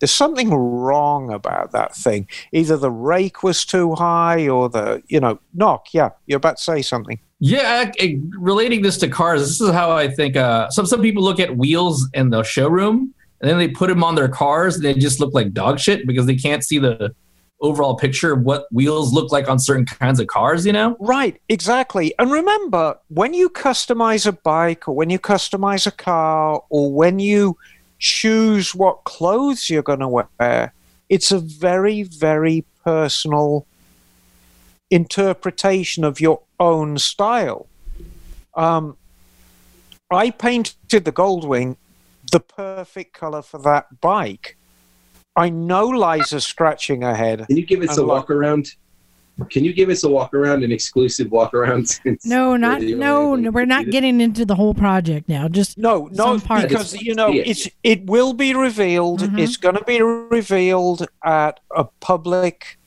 there's something wrong about that thing. Either the rake was too high or the, you know, Nak. Yeah, you're about to say something. Yeah, I- I- relating this to cars, this is how I think. Uh, some some people look at wheels in the showroom and then they put them on their cars and they just look like dog shit because they can't see the overall picture of what wheels look like on certain kinds of cars. You know? Right, exactly. And remember, when you customize a bike or when you customize a car or when you choose what clothes you're going to wear, it's a very, very personal interpretation of your own style. Um, I painted the Goldwing the perfect color for that bike. I know Liza's scratching her head. Can you give us I'm a like- walk around? Can you give us a walk around, an exclusive walk around? No, not no, no. We're not getting into the whole project now. Just No, no, Some parts. because you know Yeah. it's it will be revealed. Mhm. It's going to be revealed at a public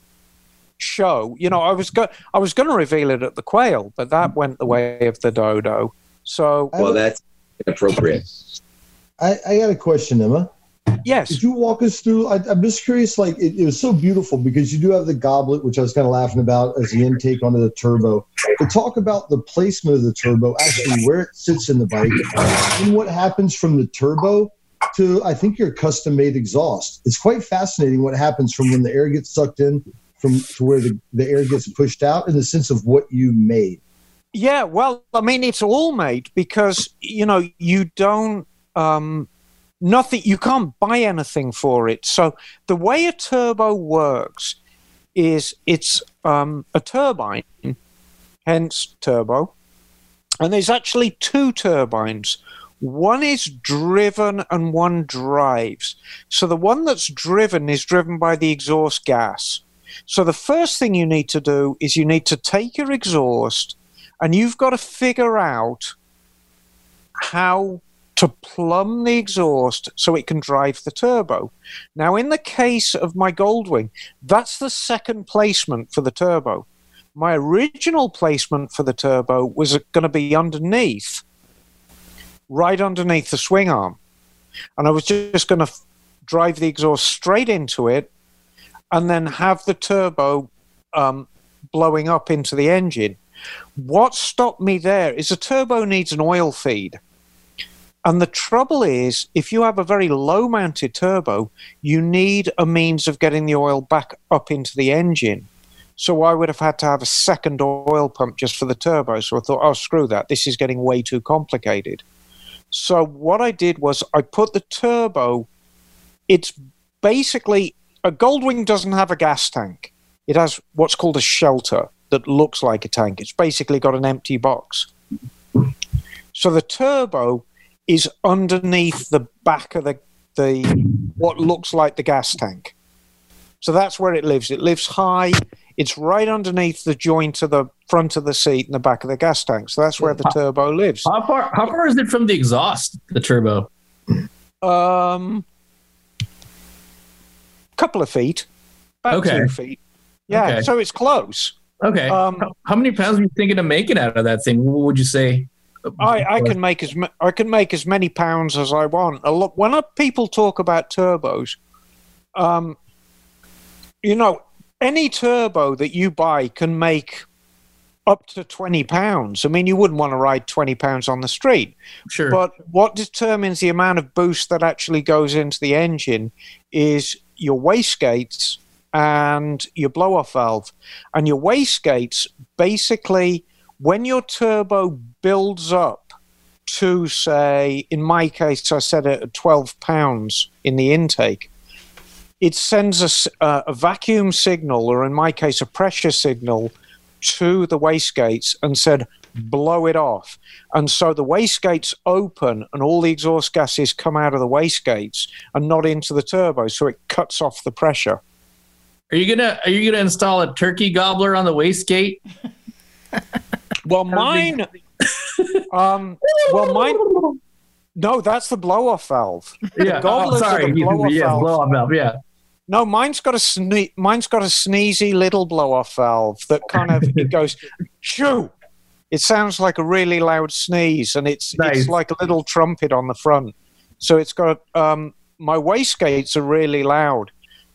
show. You know, I was go I was going to reveal it at the Quail, but that went the way of the Dodo. So Well, that's inappropriate. I, I got a question, Emma. Yes. Could you walk us through? I, I'm just curious. Like, it, it was so beautiful because you do have the goblet, which I was kind of laughing about as the intake onto the turbo. But talk about the placement of the turbo, actually where it sits in the bike, and what happens from the turbo to I think your custom made exhaust. It's quite fascinating what happens from when the air gets sucked in from to where the, the air gets pushed out in the sense of what you made. Yeah, well, I mean, it's all made because you know you don't um, nothing. You can't buy anything for it. So the way a turbo works is it's um, a turbine, hence turbo, and there's actually two turbines. One is driven and one drives. So the one that's driven is driven by the exhaust gas. So the first thing you need to do is you need to take your exhaust and you've got to figure out how to plumb the exhaust so it can drive the turbo. Now, in the case of my Goldwing, that's the second placement for the turbo. My original placement for the turbo was going to be underneath, right underneath the swing arm. And I was just going to f- drive the exhaust straight into it and then have the turbo um, blowing up into the engine. What stopped me there is a turbo needs an oil feed. And the trouble is, if you have a very low mounted turbo, you need a means of getting the oil back up into the engine. So I would have had to have a second oil pump just for the turbo. So I thought, oh, screw that. This is getting way too complicated. So what I did was I put the turbo, it's basically a Goldwing doesn't have a gas tank. It has what's called a shelter that looks like a tank. It's basically got an empty box. So the turbo is underneath the back of the the what looks like the gas tank. So that's where it lives. It lives high. It's right underneath the joint of the front of the seat and the back of the gas tank. So that's where the turbo lives. How far? How far is it from the exhaust? The turbo. Um, couple of feet, about Okay. two feet. Yeah, Okay. so it's close. Okay. Um, how, how many pounds are you thinking of making out of that thing? What would you say? I, I can make as I can make as many pounds as I want. A lot when people talk about turbos, um, you know, any turbo that you buy can make up to twenty pounds. I mean, you wouldn't want to ride twenty pounds on the street. Sure. But what determines the amount of boost that actually goes into the engine is your wastegates and your blow off valve. And your wastegates basically, when your turbo builds up to, say, in my case, I set it at 12 pounds in the intake, it sends a, a vacuum signal, or in my case, a pressure signal to the wastegates and said, blow it off. And so the wastegates open and all the exhaust gases come out of the wastegates and not into the turbo. So it cuts off the pressure. Are you gonna Are you gonna install a turkey gobbler on the wastegate? Well, mine, um, well, mine, no, that's the blow off valve. Yeah. Oh, sorry. the blow-off yeah, valve. blow off valve. Yeah. No, mine's got a sne- mine's got a sneezy little blow off valve that kind of it goes shoo. It sounds like a really loud sneeze, and it's Nice. it's like a little trumpet on the front. So it's got um, my wastegates are really loud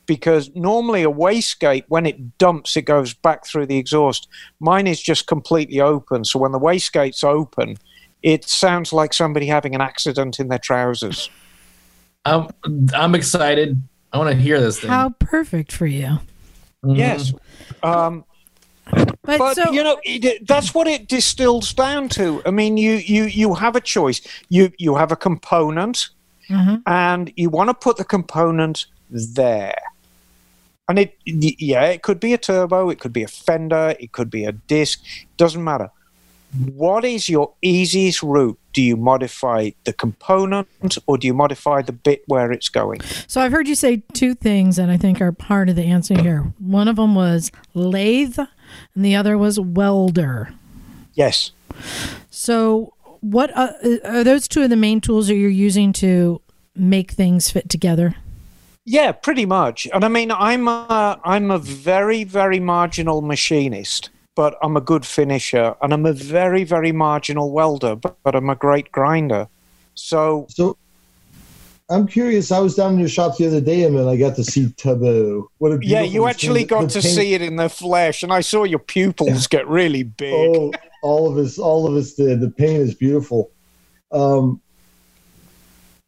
because normally a wastegate when it dumps it goes back through the exhaust. Mine is just completely open, so when the wastegate's open, it sounds like somebody having an accident in their trousers. I'm I'm excited. I want to hear this thing. How perfect for you. Mhm. Yes. Um, But, but so you know it, that's what it distills down to i mean you you you have a choice you you have a component Mhm. and you want to put the component there and it yeah it could be a turbo it could be a fender it could be a disc doesn't matter what is your easiest route do you modify the component or do you modify the bit where it's going So I've heard you say two things that I think are part of the answer here. One of them was lathe, and the other was welder. yes So what uh, are those two of the main tools that you're using to make things fit together? Yeah, pretty much. And I mean, I'm a, I'm a very, very marginal machinist, but I'm a good finisher. And I'm a very, very marginal welder, but, but I'm a great grinder. So, So I'm curious. I was down in your shop the other day, and I got to see Taboo. What a Yeah, you actually got to paint- see it in the flesh, and I saw your pupils get really big. Oh, all of us, all of us did. The paint is beautiful. Um,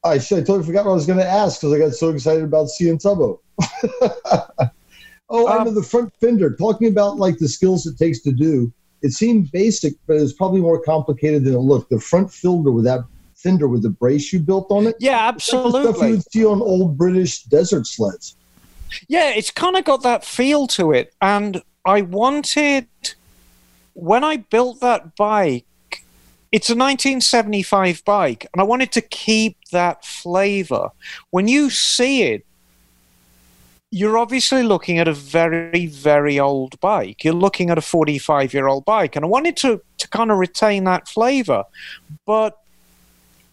I should I totally forgot what I was going to ask because I got so excited about seeing Tubbo. oh, I Um, know the front fender. Talking about like the skills it takes to do. It seemed basic, but it's probably more complicated than it looked. The front fender with that fender with the brace you built on it. Yeah, absolutely. stuff you would see on old British desert sleds. Yeah, it's kind of got that feel to it. And I wanted, when I built that bike, it's a 1975 bike, and I wanted to keep that flavor. When you see it, you're obviously looking at a very, very old bike. You're looking at a 45 year old bike, and I wanted to, to kind of retain that flavor. But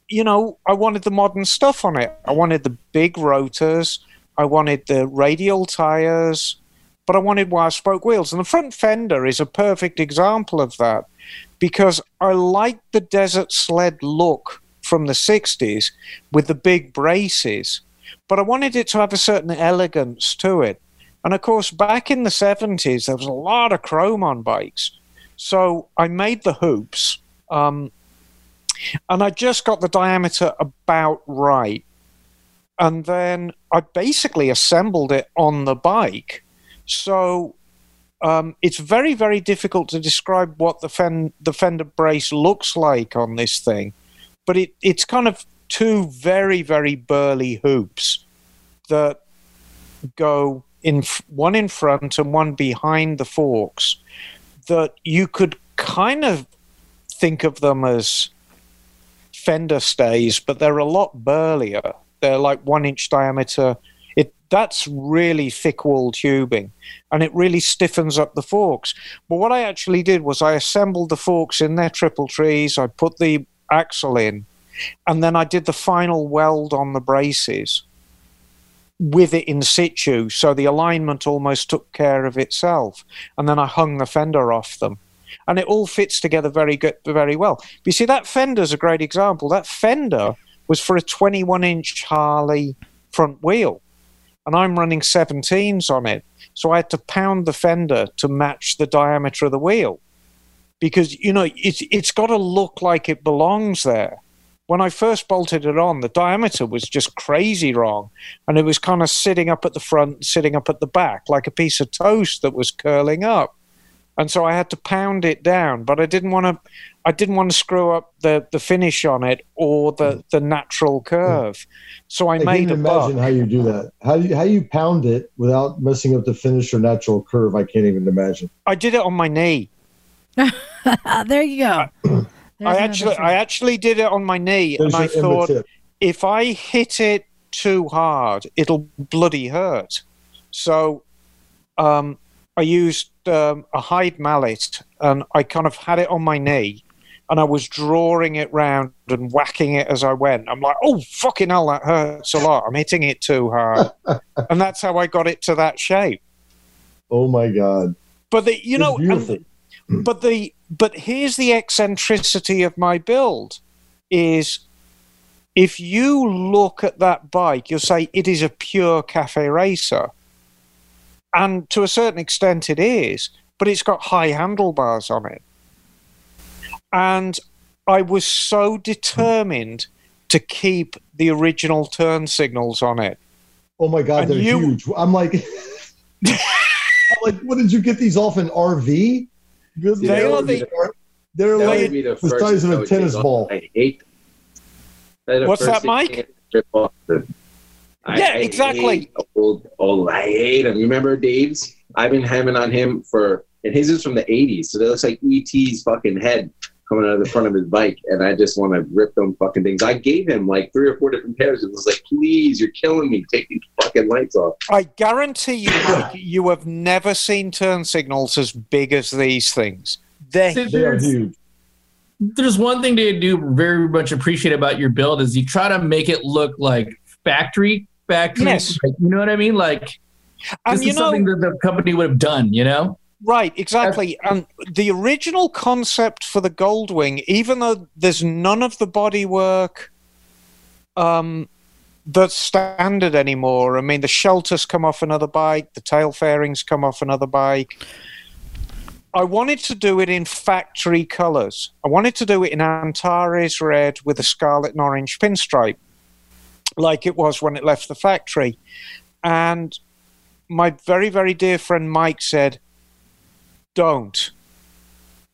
you know, I wanted the modern stuff on it. I wanted the big rotors. I wanted the radial tires, but I wanted wire spoke wheels. And the front fender is a perfect example of that because I like the desert sled look from the 60s with the big braces, but I wanted it to have a certain elegance to it. And of course, back in the 70s, there was a lot of chrome on bikes. So I made the hoops. Um, and I just got the diameter about right. And then I basically assembled it on the bike. So um, it's very, very difficult to describe what the, the fender brace looks like on this thing. But it, it's kind of two very, very burly hoops that go in one in front and one behind the forks that you could kind of think of them as fender stays, but they're a lot burlier. They're like one inch diameter. It that's really thick wall tubing, and it really stiffens up the forks. But what I actually did was I assembled the forks in their triple trees. I put the axle in, and then I did the final weld on the braces with it in situ, so the alignment almost took care of itself. And then I hung the fender off them and it all fits together very good, very well. But you see, that fender's a great example. That fender was for a 21 inch Harley front wheel, and I'm running 17s on it. So I had to pound the fender to match the diameter of the wheel because, you know, it's, it's got to look like it belongs there. When I first bolted it on, the diameter was just crazy wrong. And it was kind of sitting up at the front, sitting up at the back, like a piece of toast that was curling up and so I had to pound it down. But I didn't want to, I didn't want to screw up the the finish on it or the the natural curve. So I, I made can't a imagine buck. how you do that. How do you, how you pound it without messing up the finish or natural curve? I can't even imagine. I did it on my knee. there you go. There's I actually. I actually did it on my knee, There's and I thought if I hit it too hard, it'll bloody hurt. So, um, I used um, a hide mallet, and I kind of had it on my knee, and I was drawing it round and whacking it as I went. I'm like, oh fucking hell, that hurts a lot. I'm hitting it too hard, and that's how I got it to that shape. Oh my god! But the, you It's know, but the but here's the eccentricity of my build is if you look at that bike you'll say it is a pure cafe racer and to a certain extent it is but it's got high handlebars on it and i was so determined to keep the original turn signals on it Oh my god, And they're you- huge. I'm like, I'm like, what did you get these off an RV? Good See, they are the- the- They're that like the the size of thing I a would tennis ball. I hate. That'd the What's first that, Mike? Yeah, I exactly. hate Old, old, I hate him. Remember Dave's? I've been hamming on him for, and his is from the '80s, so that looks like ET's fucking head coming out of the front of his bike, and I just want to rip them fucking things. I gave him like three or four different pairs. It was like, please, you're killing me. Take these fucking lights off. I guarantee you, Mike, you have never seen turn signals as big as these things. They're See, They are huge. there's one thing to do very much appreciate about your build is you try to make it look like factory factory. Yes. Like, you know what I mean? Like and this you is know, something that the company would have done. You know? right, exactly. And the original concept for the Goldwing, even though there's none of the bodywork um, that's standard anymore. I mean, the shelters come off another bike, the tail fairings come off another bike. I wanted to do it in factory colors. I wanted to do it in Antares red with a scarlet and orange pinstripe, like it was when it left the factory. And my very, very dear friend Mike said, Don't.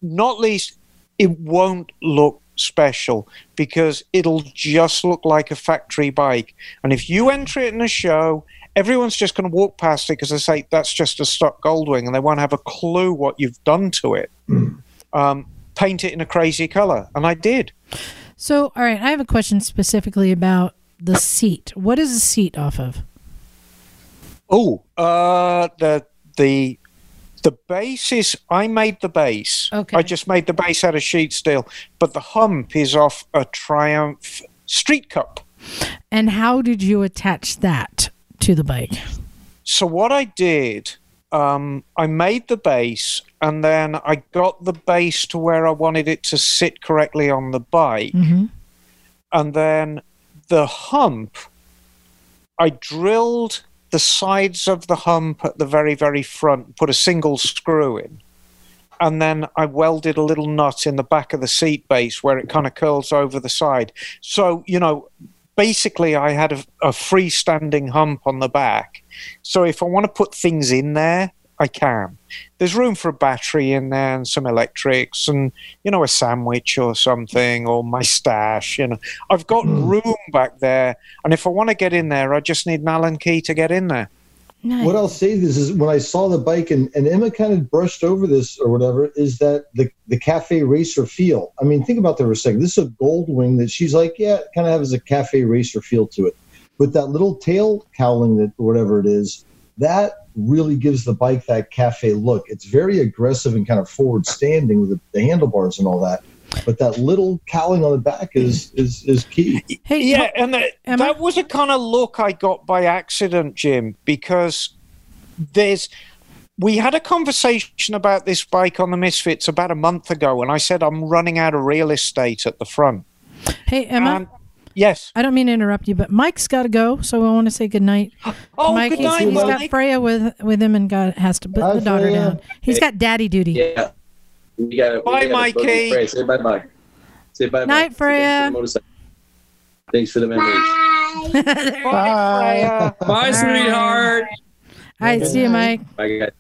Not least, it won't look special because it'll just look like a factory bike. And if you enter it in a show, everyone's just going to walk past it because they say that's just a stock Goldwing and they won't have a clue what you've done to it. Um, paint it in a crazy color. And I did. So, all right, I have a question specifically about the seat. What is the seat off of? Oh, uh, the the the base is I made the base. Okay. I just made the base out of sheet steel, but the hump is off a Triumph Street Cup. And how did you attach that to the bike? So what I did, um, I made the base, and then I got the base to where I wanted it to sit correctly on the bike, Mm-hmm. and then the hump, I drilled the sides of the hump at the very, very front, put a single screw in, and then I welded a little nut in the back of the seat base where it kind of curls over the side. So, you know, basically I had a, a freestanding hump on the back. So if I want to put things in there, I can. There's room for a battery in there and some electrics and, you know, a sandwich or something or my stash. You know, I've got hmm. room back there. And if I want to get in there, I just need an Allen key to get in there. Nice. What I'll say this is when I saw the bike and, and Emma kind of brushed over this or whatever is that the the cafe racer feel. I mean, think about that for a second. This is a gold wing that she's like, yeah, it kind of has a cafe racer feel to it. But that little tail cowling that whatever it is, that really gives the bike that cafe look. It's very aggressive and kind of forward standing with the, the handlebars and all that. But that little cowling on the back is is is key. Hey, Yeah, and that, Emma? that was a kind of look I got by accident, Jim, because there's. We had a conversation about this bike on the Misfits about a month ago, and I said I'm running out of real estate at the front. hey, Emma. And- yes. I don't mean to interrupt you, but Mike's got to go, so I want to say good night. Oh, Mike, good he's- night, he's got Freya with with him and got has to put Bye, the daughter Freya. down. He's got daddy duty. Yeah. We gotta, Bye, we Mikey. Say bye bye. Say bye bye. Night, Freya. Thanks for the memories. Bye. Freya. Bye, sweetheart. All right, see you, Mike. Bye, guys.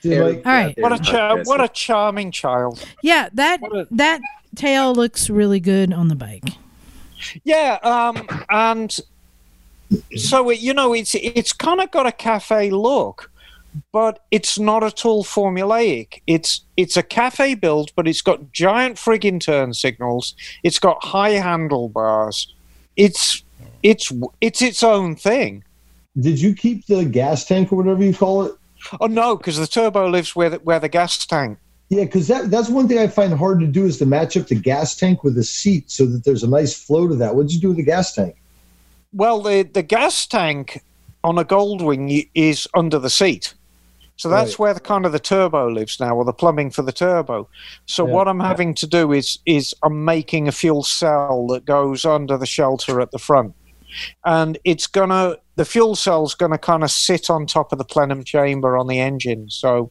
See. All right. What a char- what a charming child. Yeah, that a- that tail looks really good on the bike. Yeah, um, and so it, you know, it's it's kind of got a cafe look, but it's not at all formulaic. It's it's a cafe build, but it's got giant friggin' turn signals. It's got high handlebars. It's it's it's its own thing. Did you keep the gas tank or whatever you call it? Oh no, because the turbo lives where the, where the gas tank. Yeah, because that, that's one thing I find hard to do is to match up the gas tank with the seat so that there's a nice flow to that. What did you do with the gas tank? Well, the the gas tank on a Goldwing is under the seat. So that's Right. where the kind of the turbo lives now, or the plumbing for the turbo. So Yeah. what I'm having to do is is I'm making a fuel cell that goes under the shelter at the front, and it's gonna the fuel cell's gonna kind of sit on top of the plenum chamber on the engine. So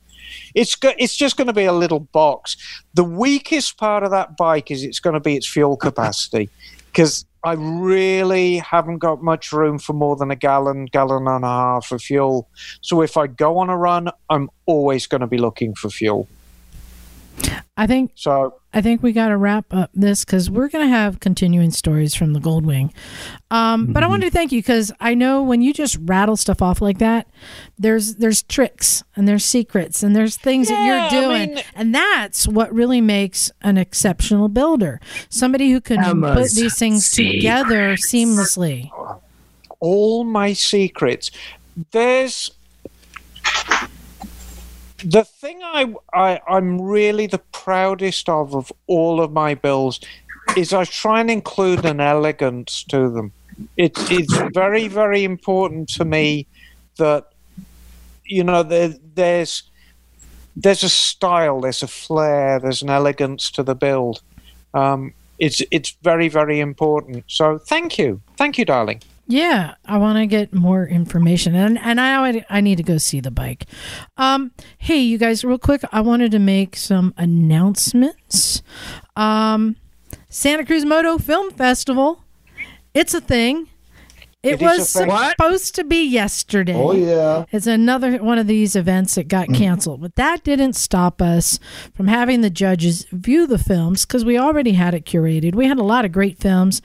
it's go- it's just going to be a little box. The weakest part of that bike is it's going to be its fuel capacity because I really haven't got much room for more than a gallon, gallon and a half of fuel. So if I go on a run, I'm always going to be looking for fuel. I think So I think we got to wrap up this because we're going to have continuing stories from the Goldwing. Um, But I wanted to thank you because I know when you just rattle stuff off like that, there's there's tricks and there's secrets and there's things that you're I doing, mean- and that's what really makes an exceptional builder. Somebody who can put these things together seamlessly. all my secrets. There's the thing I, I I'm really the proudest of of all of my bills is I try and include an elegance to them. It's it's very very important to me that you know there, there's there's a style, there's a flair, there's an elegance to the build. Um, it's it's very very important. So thank you, thank you, darling. Yeah, I want to get more information, and and I I need to go see the bike. Um, hey, you guys, real quick, I wanted to make some announcements. Um, Santa Cruz Moto Film Festival, it's a thing. It, It was supposed to be yesterday. Oh yeah. It's another one of these events that got canceled, but that didn't stop us from having the judges view the films because we already had it curated. We had a lot of great films,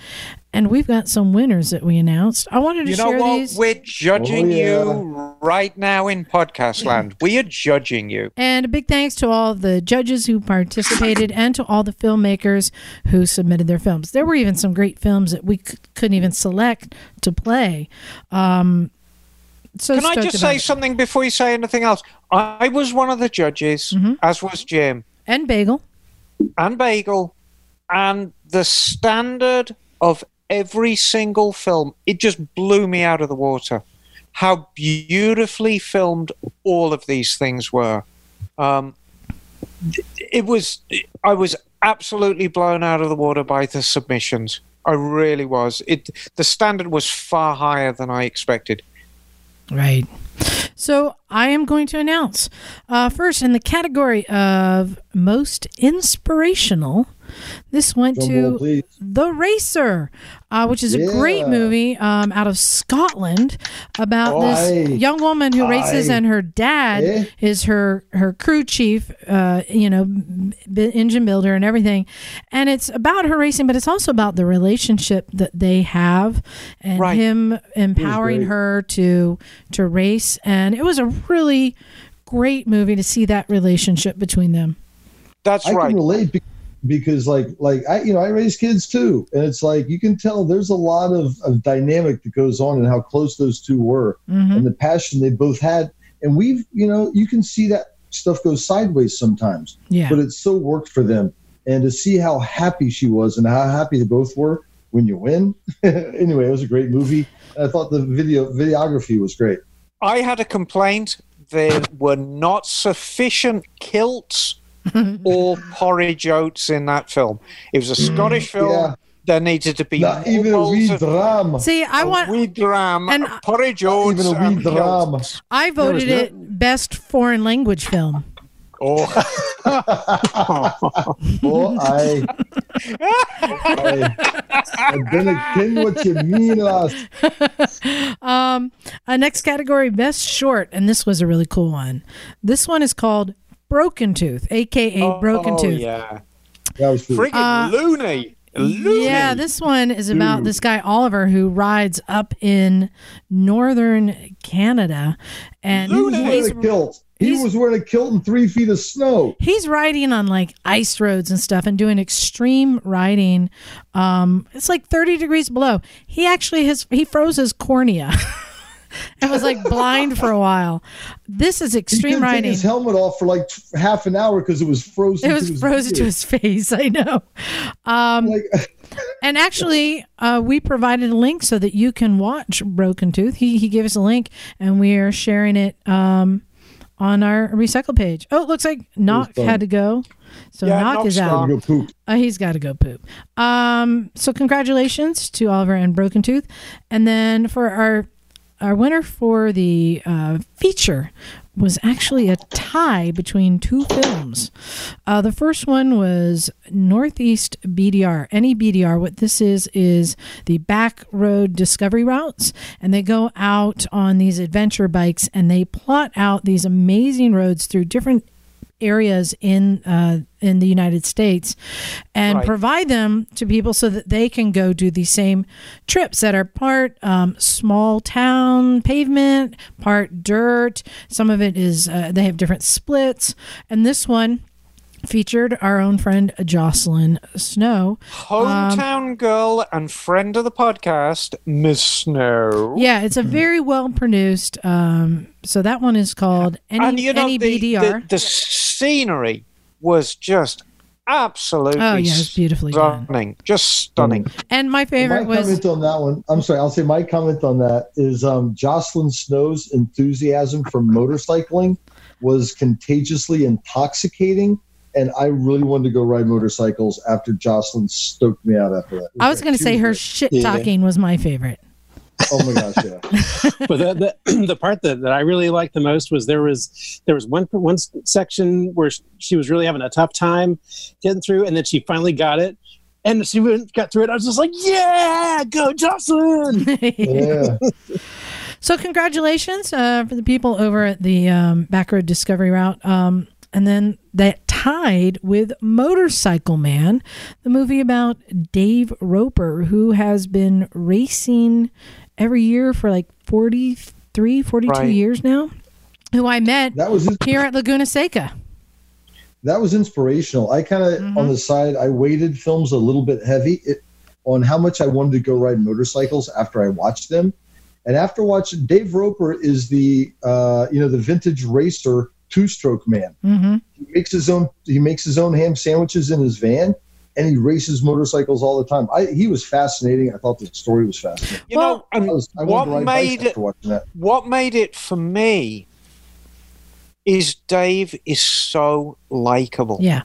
and we've got some winners that we announced. I wanted to show You know share what? these. We're judging Oh, yeah. you right now in podcast land. We are judging you. And a big thanks to all the judges who participated and to all the filmmakers who submitted their films. There were even some great films that we c- couldn't even select to play. Um, so Can I just say it. something before you say anything else? I was one of the judges, Mm-hmm. as was Jim And Bagel. and Bagel, and the standard of every single film, it just blew me out of the water. How beautifully filmed all of these things were. Um, it was, I was absolutely blown out of the water by the submissions. I really was. It the standard was far higher than I expected. Right. So I am going to announce uh, first in the category of most inspirational. This went Drum to please. The Racer, uh, which is a great movie um, out of Scotland about this Aye. young woman who races, and her dad Eh? is her her crew chief, uh, you know, b- engine builder and everything. And it's about her racing, but it's also about the relationship that they have and Right. him empowering her to to race. And it was a really great movie to see that relationship between them. That's I right. can relate be- because like like I you know I raise kids too, and it's like you can tell there's a lot of, of dynamic that goes on and how close those two were Mhm. and the passion they both had. And we've you know you can see that stuff goes sideways sometimes, Yeah. but it so worked for them. And to see how happy she was and how happy they both were when you win. anyway, it was a great movie. I thought the video videography was great. I had a complaint. There were not sufficient kilts or porridge oats in that film. It was a Scottish film. Yeah. There needed to be Not more even a bowls wee of- drama. See, I a want wee dram, and- porridge oats, even a wee and drama. I voted no- it best foreign language film. Oh, Oh, I, I, I didn't ken what you mean, last. Um, uh, next category, best short, and this was a really cool one. This one is called Broken Tooth, aka Broken oh, Tooth. yeah. That was pretty. Friggin' Uh, loony. Loony. Yeah, this one is about this guy Oliver who rides up in northern Canada, and He was wearing a kilt. He was wearing a kilt in three feet of snow. he's riding on like ice roads and stuff and doing extreme riding. Um, it's like 30 degrees below. He actually has he froze his cornea and was like blind for a while. This is extreme couldn't take riding. his helmet off for like half an hour because it was frozen. It to was his frozen to his face. I know. Um, Like, and actually, uh, we provided a link so that you can watch Broken Tooth. He he gave us a link, and we are sharing it um, on our recycle page. Oh, it looks like Nak had to go, so Yeah, Nak is out. go poop. Uh, he's got to go poop. Um, so congratulations to Oliver and Broken Tooth, and then for our our winner for the uh, feature was actually a tie between two films. Uh, the first one was Northeast BDR. NEBDR, what this is is the back road discovery routes, and they go out on these adventure bikes and they plot out these amazing roads through different areas in uh, in the United States and Right. provide them to people so that they can go do these same trips that are part um, small town pavement, part dirt. Some of it is uh, they have different splits, and this one featured our own friend Jocelyn Snow. Hometown girl and friend of the podcast, Miss Snow. Yeah, it's a very well produced. Um, so that one is called Any, and you know Any the, BDR. the the scenery was just absolutely Oh, yeah, it's beautifully done. stunning, just stunning. and my favorite my was comment on that one. I'm sorry. I'll say my comment on that is um, Jocelyn Snow's enthusiasm for motorcycling was contagiously intoxicating, and I really wanted to go ride motorcycles after Jocelyn stoked me out after that. I was going to say her great. shit Yeah. talking was my favorite. Oh my gosh, yeah. but the, the the part that, that I really liked the most was there was there was one one section where she was really having a tough time getting through, and then she finally got it, and she went, got through it. I was just like, "Yeah, go Jocelyn!" Yeah. So congratulations uh, for the people over at the um, Backroad Discovery Route. Um, and then that tied with Motorcycle Man, the movie about Dave Roper, who has been racing every year for like 43, 42 Right. years now, who I met That was here at Laguna Seca. that was inspirational. I kind of Mhm. on the side, I weighted films a little bit heavy it, on how much I wanted to go ride motorcycles after I watched them. And after watching, Dave Roper is the uh, you know the vintage racer two stroke man. hmm He makes his own he makes his own ham sandwiches in his van, and he races motorcycles all the time. I, he was fascinating. I thought the story was fascinating. You Well- know, I was, I what to made bikes after watching that. what made it for me is Dave is so likable. Yeah.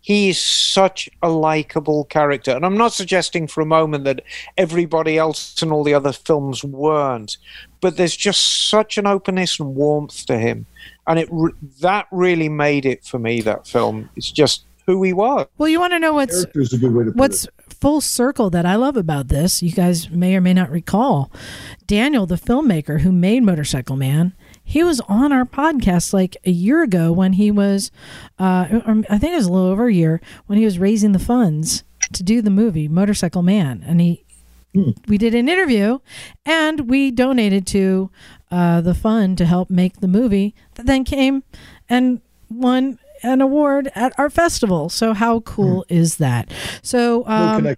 He is such a likable character. And I'm not suggesting for a moment that everybody else in all the other films weren't, but there's just such an openness and warmth to him. And it re- that really made it for me, that film. It's just who he was. Well, you want to know what's a good way to what's it. full circle that I love about this, you guys may or may not recall, Daniel, the filmmaker who made Motorcycle Man, he was on our podcast like a year ago when he was, uh, I think it was a little over a year when he was raising the funds to do the movie Motorcycle Man, and he. We did an interview, and we donated to uh, the fund to help make the movie. That then came and won an award at our festival. So how cool is that? So um.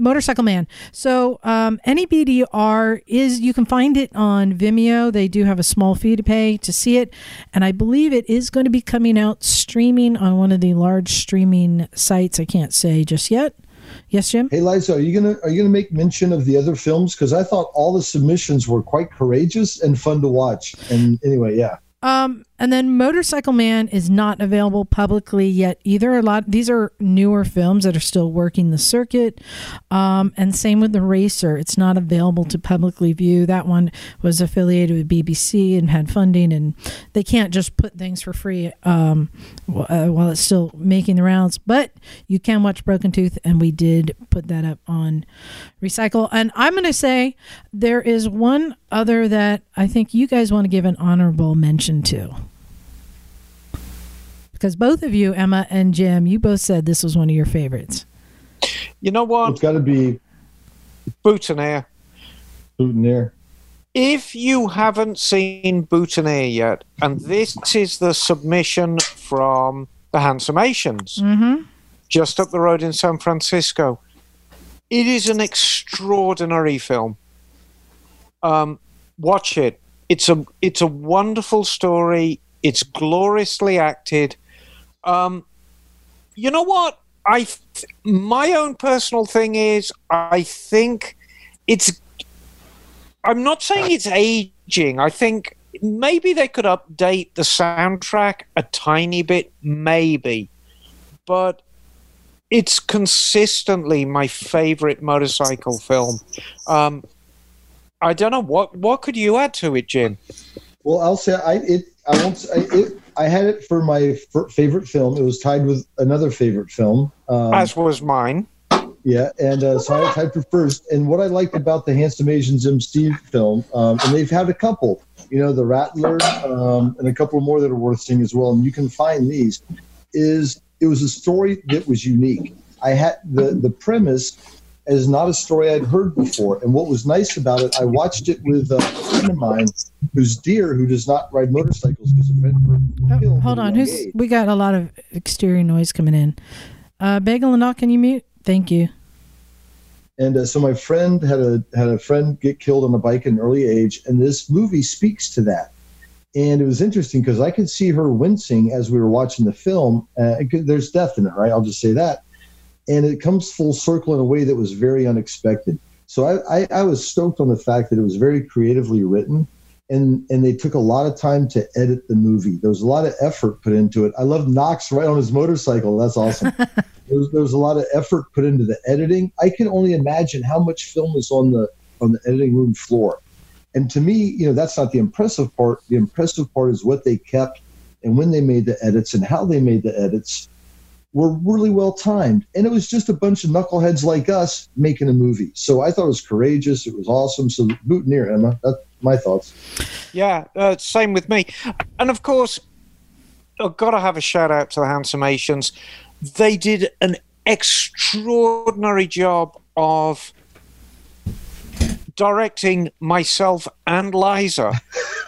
Motorcycle Man. So um, NEBDR is you can find it on Vimeo. They do have a small fee to pay to see it, and I believe it is going to be coming out streaming on one of the large streaming sites. I can't say just yet. Yes, Jim. Hey Liza, are you gonna are you gonna make mention of the other films? Because I thought all the submissions were quite courageous and fun to watch. And anyway, yeah. Um, and then Motorcycle Man is not available publicly yet either. A lot these are newer films that are still working the circuit. Um, and same with the Racer, it's not available to publicly view. That one was affiliated with BBC and had funding, and they can't just put things for free um, uh, while it's still making the rounds. But you can watch Broken Tooth, and we did put that up on Recycle. And I'm going to say there is one other that I think you guys want to give an honorable mention to. Because both of you, Emma and Jim, you both said this was one of your favorites. You know what? It's got to be Boutonniere. Putin there. If you haven't seen Boutonniere yet, and this is the submission from the Handsome Asians, Mm-hmm. just up the road in San Francisco, it is an extraordinary film. Um, watch it. It's a it's a wonderful story. It's gloriously acted. Um, you know what? I th- my own personal thing is I think it's I'm not saying it's aging. I think maybe they could update the soundtrack a tiny bit, maybe. But it's consistently my favorite motorcycle film. Um, I don't know what what could you add to it, Jim? Well, I'll say I it I won't say it. I had it for my f- favorite film. It was tied with another favorite film. Um, As was mine. Yeah, and uh, so I typed it first. And what I liked about the Handsome Asian Jim Steve film, um, and they've had a couple, you know, the Rattler, um, and a couple more that are worth seeing as well. And you can find these. Is it was a story that was unique. I had the the premise is not a story I'd heard before. And what was nice about it, I watched it with a friend of mine who's dear, who does not ride motorcycles because a friend of Oh, hold on. Who's age. we got a lot of exterior noise coming in. Uh Bagel and Nak, can you mute? Thank you. And uh, so my friend had a had a friend get killed on a bike at an early age, and this movie speaks to that. And it was interesting because I could see her wincing as we were watching the film. Uh, there's death in it, right? I'll just say that. And it comes full circle in a way that was very unexpected. So I, I, I was stoked on the fact that it was very creatively written, and and they took a lot of time to edit the movie. There was a lot of effort put into it. I love Knox right on his motorcycle. That's awesome. there, was, there was a lot of effort put into the editing. I can only imagine how much film is on the on the editing room floor. And to me, you know, that's not the impressive part. The impressive part is what they kept and when they made the edits and how they made the edits were really well timed. And it was just a bunch of knuckleheads like us making a movie. So I thought it was courageous. It was awesome. So boutonniere, Emma. That's my thoughts. Yeah, uh, same with me. And of course, I've got to have a shout out to the Handsomations. They did an extraordinary job of directing myself and Liza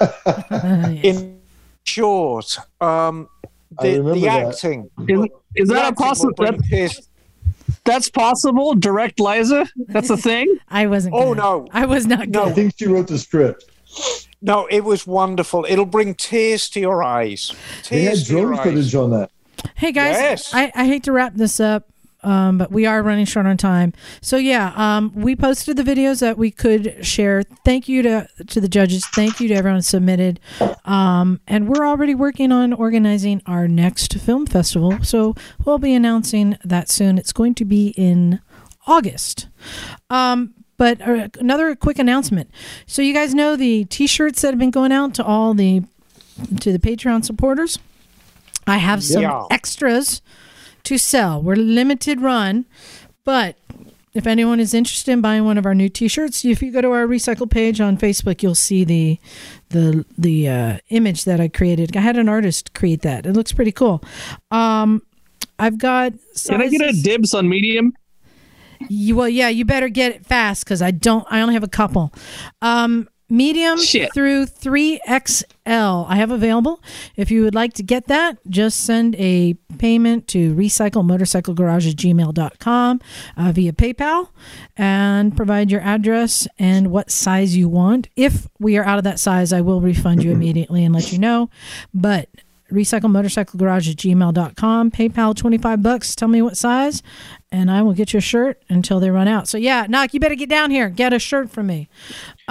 in short. Um, I the, remember the acting. Is, is the that a possible? That, that's possible. Direct Liza. That's a thing. I wasn't. Oh, good. no. I was not No. I think she wrote the script. No, it was wonderful. It'll bring tears to your eyes. They had Tears to your drone footage on that. Hey guys, Yes. I, I hate to wrap this up, um, but we are running short on time. So yeah, um, we posted the videos that we could share. Thank you to to the judges. Thank you to everyone submitted. Um, and we're already working on organizing our next film festival. So we'll be announcing that soon. It's going to be in August. Um, but uh, another quick announcement. So you guys know the T-shirts that have been going out to all the to the Patreon supporters. I have some Yeah. extras to sell. We're limited run, but if anyone is interested in buying one of our new T-shirts, if you go to our recycle page on Facebook, you'll see the the the uh, image that I created. I had an artist create that. It looks pretty cool. Um, I've got. Can I get a sizes- dibs on medium? you, well, yeah, you better get it fast because I don't. I only have a couple. Um, medium Shit. through three XL. I have available. If you would like to get that, just send a payment to recyclemotorcyclegarage at gmail.com uh, via PayPal and provide your address and what size you want. If we are out of that size, I will refund you immediately and let you know. But recycle motorcycle garage at gmail.com paypal 25 bucks tell me what size and i will get you a shirt until they run out so yeah Nak you better get down here get a shirt from me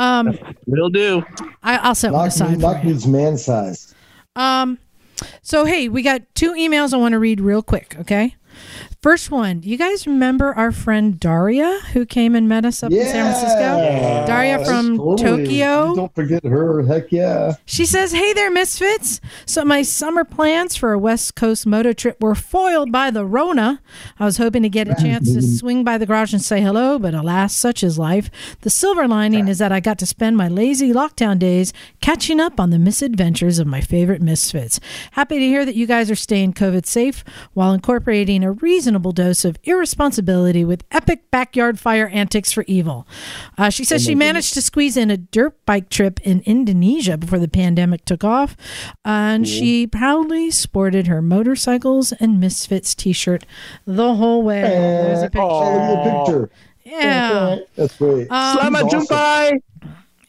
um Will do. I, i'll set one Nak, aside for Nak you. needs man size. um so hey we got two emails i want to read real quick okay first one you guys remember our friend daria who came and met us up in san francisco daria from Totally. tokyo Don't forget her. Heck yeah. She says, Hey there, Misfits. So, my summer plans for a West Coast moto trip were foiled by the Rona. I was hoping to get a chance to swing by the garage and say hello, but alas, such is life. The silver lining is that I got to spend my lazy lockdown days catching up on the misadventures of my favorite Misfits. Happy to hear that you guys are staying COVID safe while incorporating a reasonable dose of irresponsibility with epic backyard fire antics for evil. Uh, she says she managed to squeeze in a dirt bike trip in Indonesia before the pandemic took off, and she proudly sported her motorcycles and Misfits T-shirt the whole way. There's a picture. Oh, look at the picture. Yeah. That's great. Um, Slama awesome. Jumpai.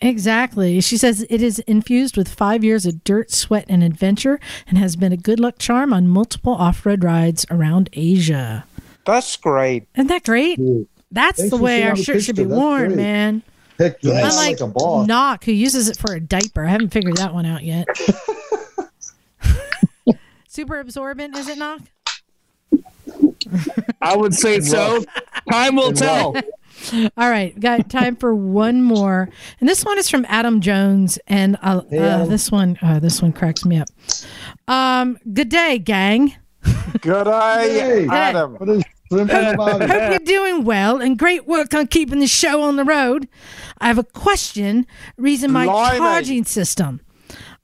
Exactly. She says it is infused with five years of dirt, sweat, and adventure and has been a good luck charm on multiple off road rides around Asia. That's great. Isn't that great? Cool. That's Thanks the way sending our shirt should be. That's worn, great. man. Heck yeah. Unlike like a boss. Nak, who uses it for a diaper. I haven't figured that one out yet. Super absorbent, is it, Nak? I would say so. Time will And tell. All right, got time for one more, and this one is from Adam Jones, and uh, Hey, uh, this one, uh, this one cracks me up. Um, good day, gang. Good day, Adam. What is Hope you're doing well and great work on keeping the show on the road. I have a question reason my Blimey. charging system.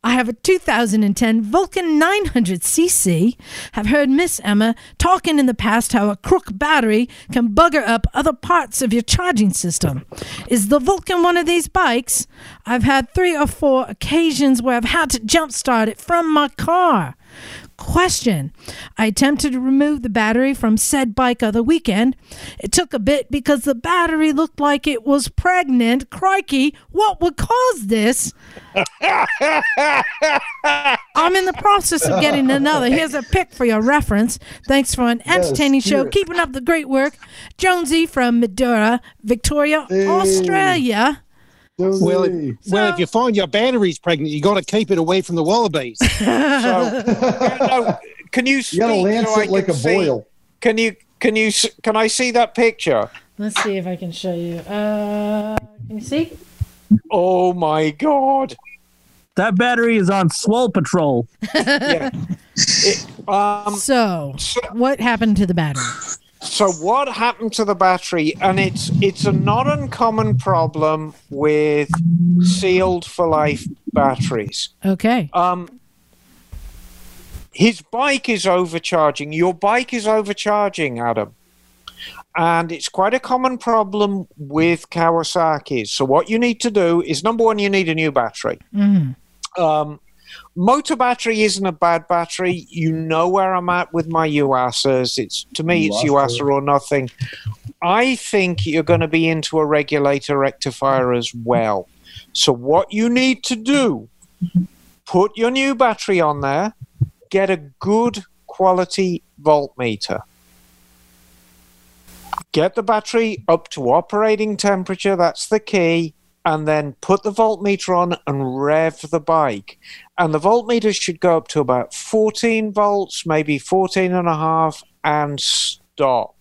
I have a 2010 Vulcan 900cc. Have heard Miss Emma talking in the past how a crook battery can bugger up other parts of your charging system. Is the Vulcan one of these bikes? I've had three or four occasions where I've had to jumpstart it from my car. Question. I attempted to remove the battery from said bike of the weekend. It took a bit because the battery looked like it was pregnant. Crikey, what would cause this? I'm in the process of getting another. Here's a pic for your reference. Thanks for an entertaining show. Keeping up the great work. Jonesy from Mildura, Victoria, Hey. Australia. Josie. Well, if, well, if you find your battery's pregnant, you got to keep it away from the wallabies. So, no, can you you got to lance so it like can a see? boil. Can you? Can you? Can I see that picture? Let's see if I can show you. Uh, can you see? Oh my god. That battery is on swole patrol. Yeah. It- um, So, what happened to the battery? So what happened to the battery? And it's it's a not uncommon problem with sealed for life batteries. Okay. Um, his bike is overcharging. Your bike is overcharging, Adam. And it's quite a common problem with Kawasaki's. So what you need to do is number one, you need a new battery. hmm Um, motor battery isn't a bad battery. You know where I'm at with my Yuasas. It's to me, it's Yuasa or nothing. I think you're going to be into a regulator rectifier as well. So what you need to do, put your new battery on there, get a good quality voltmeter. Get the battery up to operating temperature, that's the key, and then put the voltmeter on and rev the bike. And the voltmeter should go up to about 14 volts, maybe 14 and a half, and stop.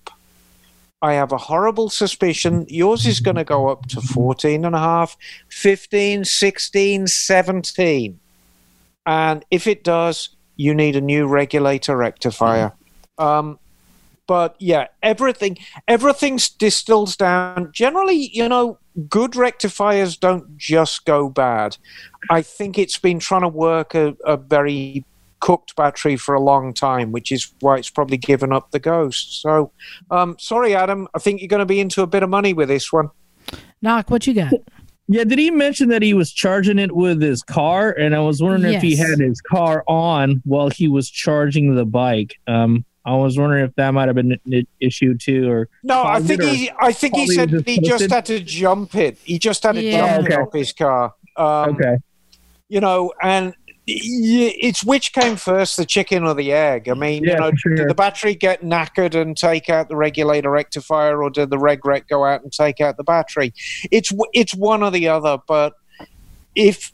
I have a horrible suspicion yours is going to go up to 14 and a half, 15, 16, 17. And if it does, you need a new regulator rectifier. Um, but yeah, everything everything distills down. Generally, you know, good rectifiers don't just go bad. I think it's been trying to work a, a very cooked battery for a long time, which is why it's probably given up the ghost. So, um, sorry, Adam. I think you're going to be into a bit of money with this one. Nak, what you got? Yeah, did he mention that he was charging it with his car? And I was wondering if he had his car on while he was charging the bike. Um, I was wondering if that might have been an issue too, or No, I think he. I think he said just he just had to jump it. He just had to Yeah. jump it Okay. off his car. Um, okay, you know, and it's which came first, the chicken or the egg? I mean, Yeah, you know, sure. did the battery get knackered and take out the regulator rectifier, or did the reg rec go out and take out the battery? It's it's one or the other. But if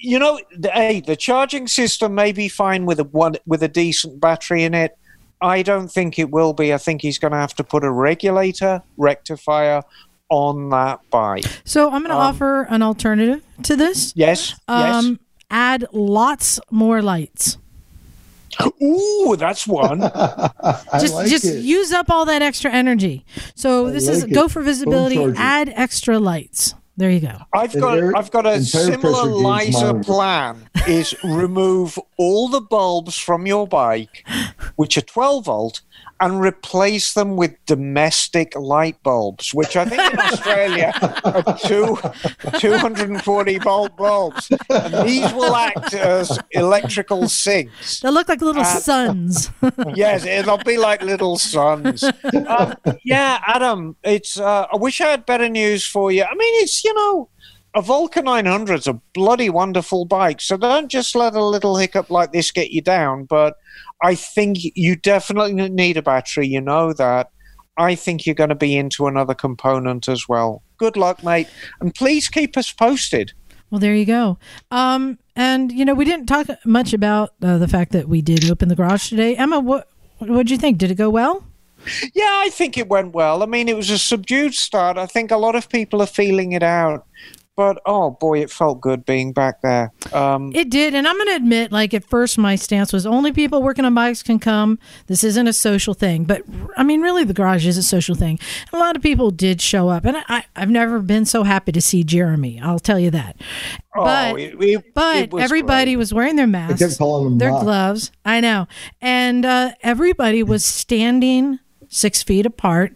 you know, the, hey, the charging system may be fine with a one with a decent battery in it. I don't think it will be. I think he's going to have to put a regulator rectifier on that bike. So, I'm going to Um, offer an alternative to this. Yes. Um, add lots more lights. Ooh, that's one. Just like just it. use up all that extra energy. So I this is it. go for visibility. Add extra lights. There you go. I've got air- I've got a similar pressure gauge LISA plan. Is remove all the bulbs from your bike, which are 12 volt, and replace them with domestic light bulbs, which I think in Australia are two, 240 volt bulbs. And these will act as electrical sinks. They look like little Uh, suns. yes, it'll be like little suns. Um, yeah, Adam, it's. Uh, I wish I had better news for you. I mean, it's you know, a Vulcan 900 is a bloody wonderful bike. So don't just let a little hiccup like this get you down. But I think you definitely need a battery. You know that. I think you're going to be into another component as well. Good luck, mate, and please keep us posted. well, there you go. Um, and you know we didn't talk much about uh, the fact that we did open the garage today. Emma, what what did you think? Did it go well? Yeah, I think it went well. I mean, it was a subdued start. I think a lot of people are feeling it out. But oh boy, it felt good being back there. Um, It did, and I'm going to admit, like at first, my stance was only people working on bikes can come. This isn't a social thing, but I mean, really, the garage is a social thing. A lot of people did show up, and I, I've never been so happy to see Jeremy. I'll tell you that. oh, but it- it- but it was everybody great. was wearing their masks, them their Nak. gloves. I know, and uh, everybody was standing six feet apart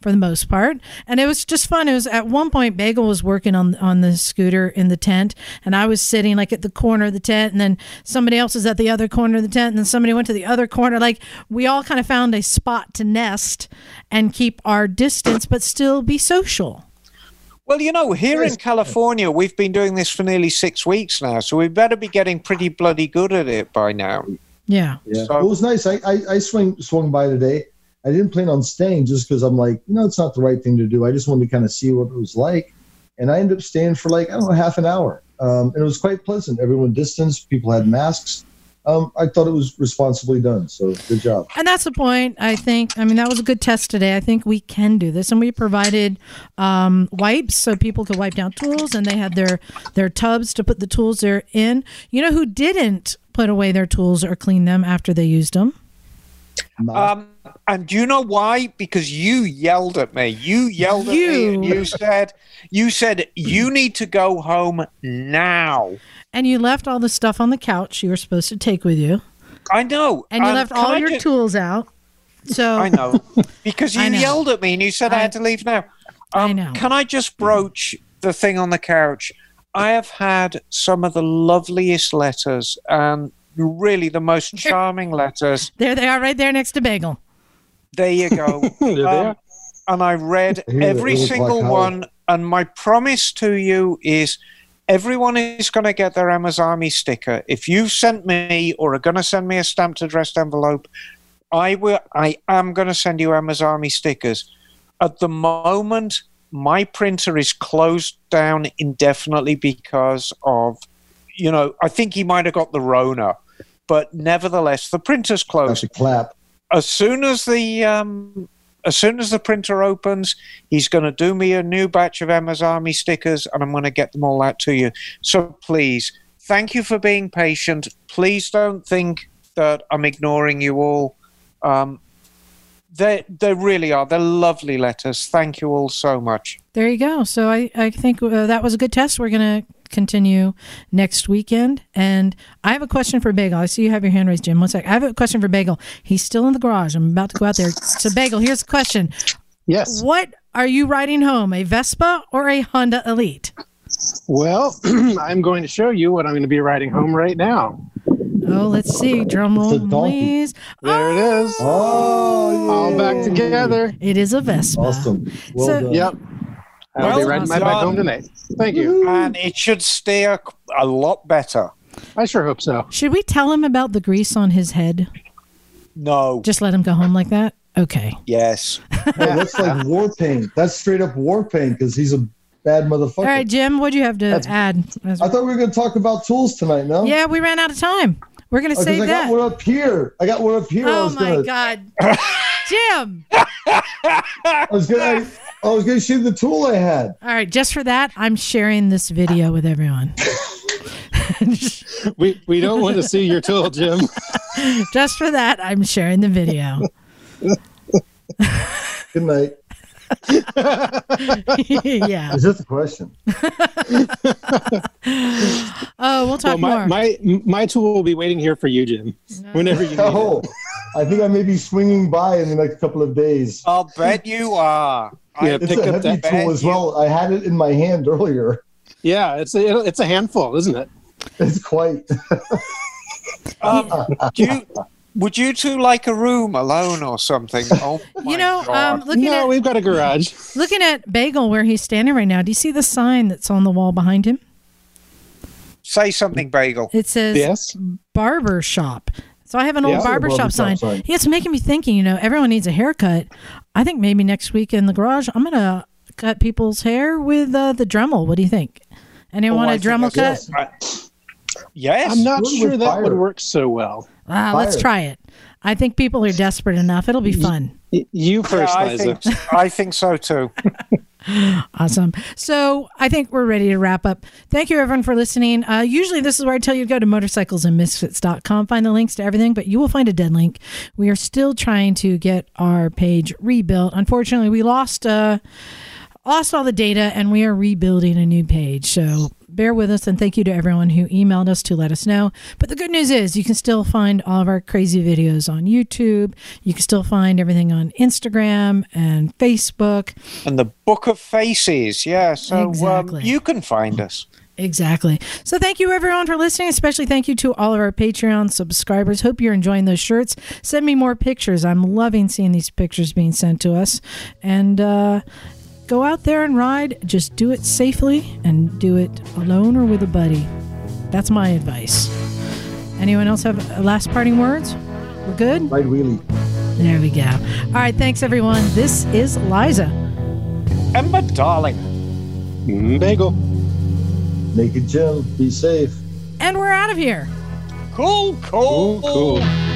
for the most part. And it was just fun. It was at one point bagel was working on on the scooter in the tent and i was sitting like at the corner of the tent and then somebody else was at the other corner of the tent and then somebody went to the other corner. Like we all kind of found a spot to nest and keep our distance but still be social. Well, you know, here in California, we've been doing this for nearly six weeks now, so we better be getting pretty bloody good at it by now. yeah. Yeah, So- it was nice. I, I I swing swung by today. I didn't plan on staying just because I'm like, you know, it's not the right thing to do. I just wanted to kind of see what it was like, and I ended up staying for like I don't know half an hour, um, and it was quite pleasant. Everyone distanced, people had masks, um, I thought it was responsibly done. So good job. And that's the point. I think. I mean, that was a good test today. I think we can do this, and we provided um, wipes so people could wipe down tools, and they had their their tubs to put the tools there in. You know who didn't put away their tools or clean them after they used them? Um, and do you know why? Because you yelled at me. You yelled at me and You. you said, you said, you need to go home now. And you left all the stuff on the couch you were supposed to take with you, I know. and you Um, left all I your ju- tools out. So I know. Because you know. yelled at me and you said I, I- had to leave now. I Um, know. Can I just broach the thing on the couch? I have had some of the loveliest letters and really the most charming letters. there they are, right there next to Bagel. There you go. There they Um, are. and I read every it was single like how- one. And my promise to you is everyone is going to get their Emma's Army sticker. If you've sent me or are going to send me a stamped addressed envelope, I will. I am going to send you Emma's Army stickers. At the moment, my printer is closed down indefinitely because of, you know, I think he might have got the Rona, but nevertheless, the printer's That's closed a clap. as soon as the um, as soon as the printer opens, he's going to do me a new batch of Emma's Army stickers, and I'm going to get them all out to you. So please, thank you for being patient. Please don't think that I'm ignoring you all. Um, they they really are. They're lovely letters. Thank you all so much. There you go. So I, I think uh, that was a good test. We're going to continue next weekend. And I have a question for Bagel. I see you have your hand raised, Jim. One sec. I have a question for Bagel. He's still in the garage. I'm about to go out there. So, Bagel, here's the question Yes. What are you riding home, a Vespa or a Honda Elite? Well, I'm going to show you what I'm going to be riding home right now. Oh, let's see. Drum roll, It's a donkey. please. There it is. Oh, All back together. It is a Vespa. Awesome. Well So- done. Yep. I'll be riding my bike home tonight. Thank you. And it should stay a a lot better. I sure hope so. Should we tell him about the grease on his head? No. Just let him go home like that? Okay. Yes. Hey, that's like war paint. That's straight up war paint because he's a bad motherfucker. All right, Jim, what do you have to That's- add? As- I thought we were going to talk about tools tonight. No. yeah, we ran out of time. We're going to Oh, 'cause save I that. got one up here. I got one up here. Oh my gonna, God. Jim. I was gonna, I, I was gonna shoot the tool I had. All right, just for that, I'm sharing this video with everyone. We we don't want to see your tool, Jim. just for that, I'm sharing the video. Good night. yeah. Is this the question? Oh, we'll talk Well, my, more. my my tool will be waiting here for you, Jim. Whenever you need Oh, it. I think I may be swinging by in the next couple of days. I'll bet you are. Yeah, It's pick a up heavy that tool as well. I had it in my hand earlier. Yeah, it's a it's a handful, isn't it? It's quite. Um, do you, would you two like a room alone or something? Oh, you know, God. um, looking no, at we've got a garage. looking at Bagel where he's standing right now. Do you see the sign that's on the wall behind him? say something, Bagel. It says Yes. barber shop. So I have an old Yeah. barber shop sign. sign. Yeah, it's making me thinking. You know, everyone needs a haircut. I think maybe next week in the garage, I'm gonna cut people's hair with uh, the Dremel. What do you think? Anyone Oh, want I a think Dremel cut? that's- I- Yes. I'm not Good with sure that fire. would work so well. Ah, let's try it. I think people are desperate enough. It'll be fun. Y- You Yeah, first, I Liza. think, I think so too. Awesome. So I think we're ready to wrap up. Thank you, everyone, for listening. Uh, usually, this is where I tell you to go to motorcyclesandmisfits.com, find the links to everything, but you will find a dead link. We are still trying to get our page rebuilt. Unfortunately, we lost. Uh, lost all the data and we are rebuilding a new page. So bear with us and thank you to everyone who emailed us to let us know. But the good news is you can still find all of our crazy videos on YouTube. You can still find everything on Instagram and Facebook. And the Book of Faces. Yeah. So Exactly. um, you can find us. Exactly. So thank you everyone for listening. Especially thank you to all of our Patreon subscribers. Hope you're enjoying those shirts. Send me more pictures. I'm loving seeing these pictures being sent to us. And uh, go out there and ride. Just do it safely and do it alone or with a buddy. That's my advice. Anyone else have uh, last parting words? We're good? Ride wheelie. There we go. All right. Thanks everyone. This is Liza. Emma, darling. Bagel. Naked Jim. Be safe. And we're out of here. Cool, cool, Cool, cool.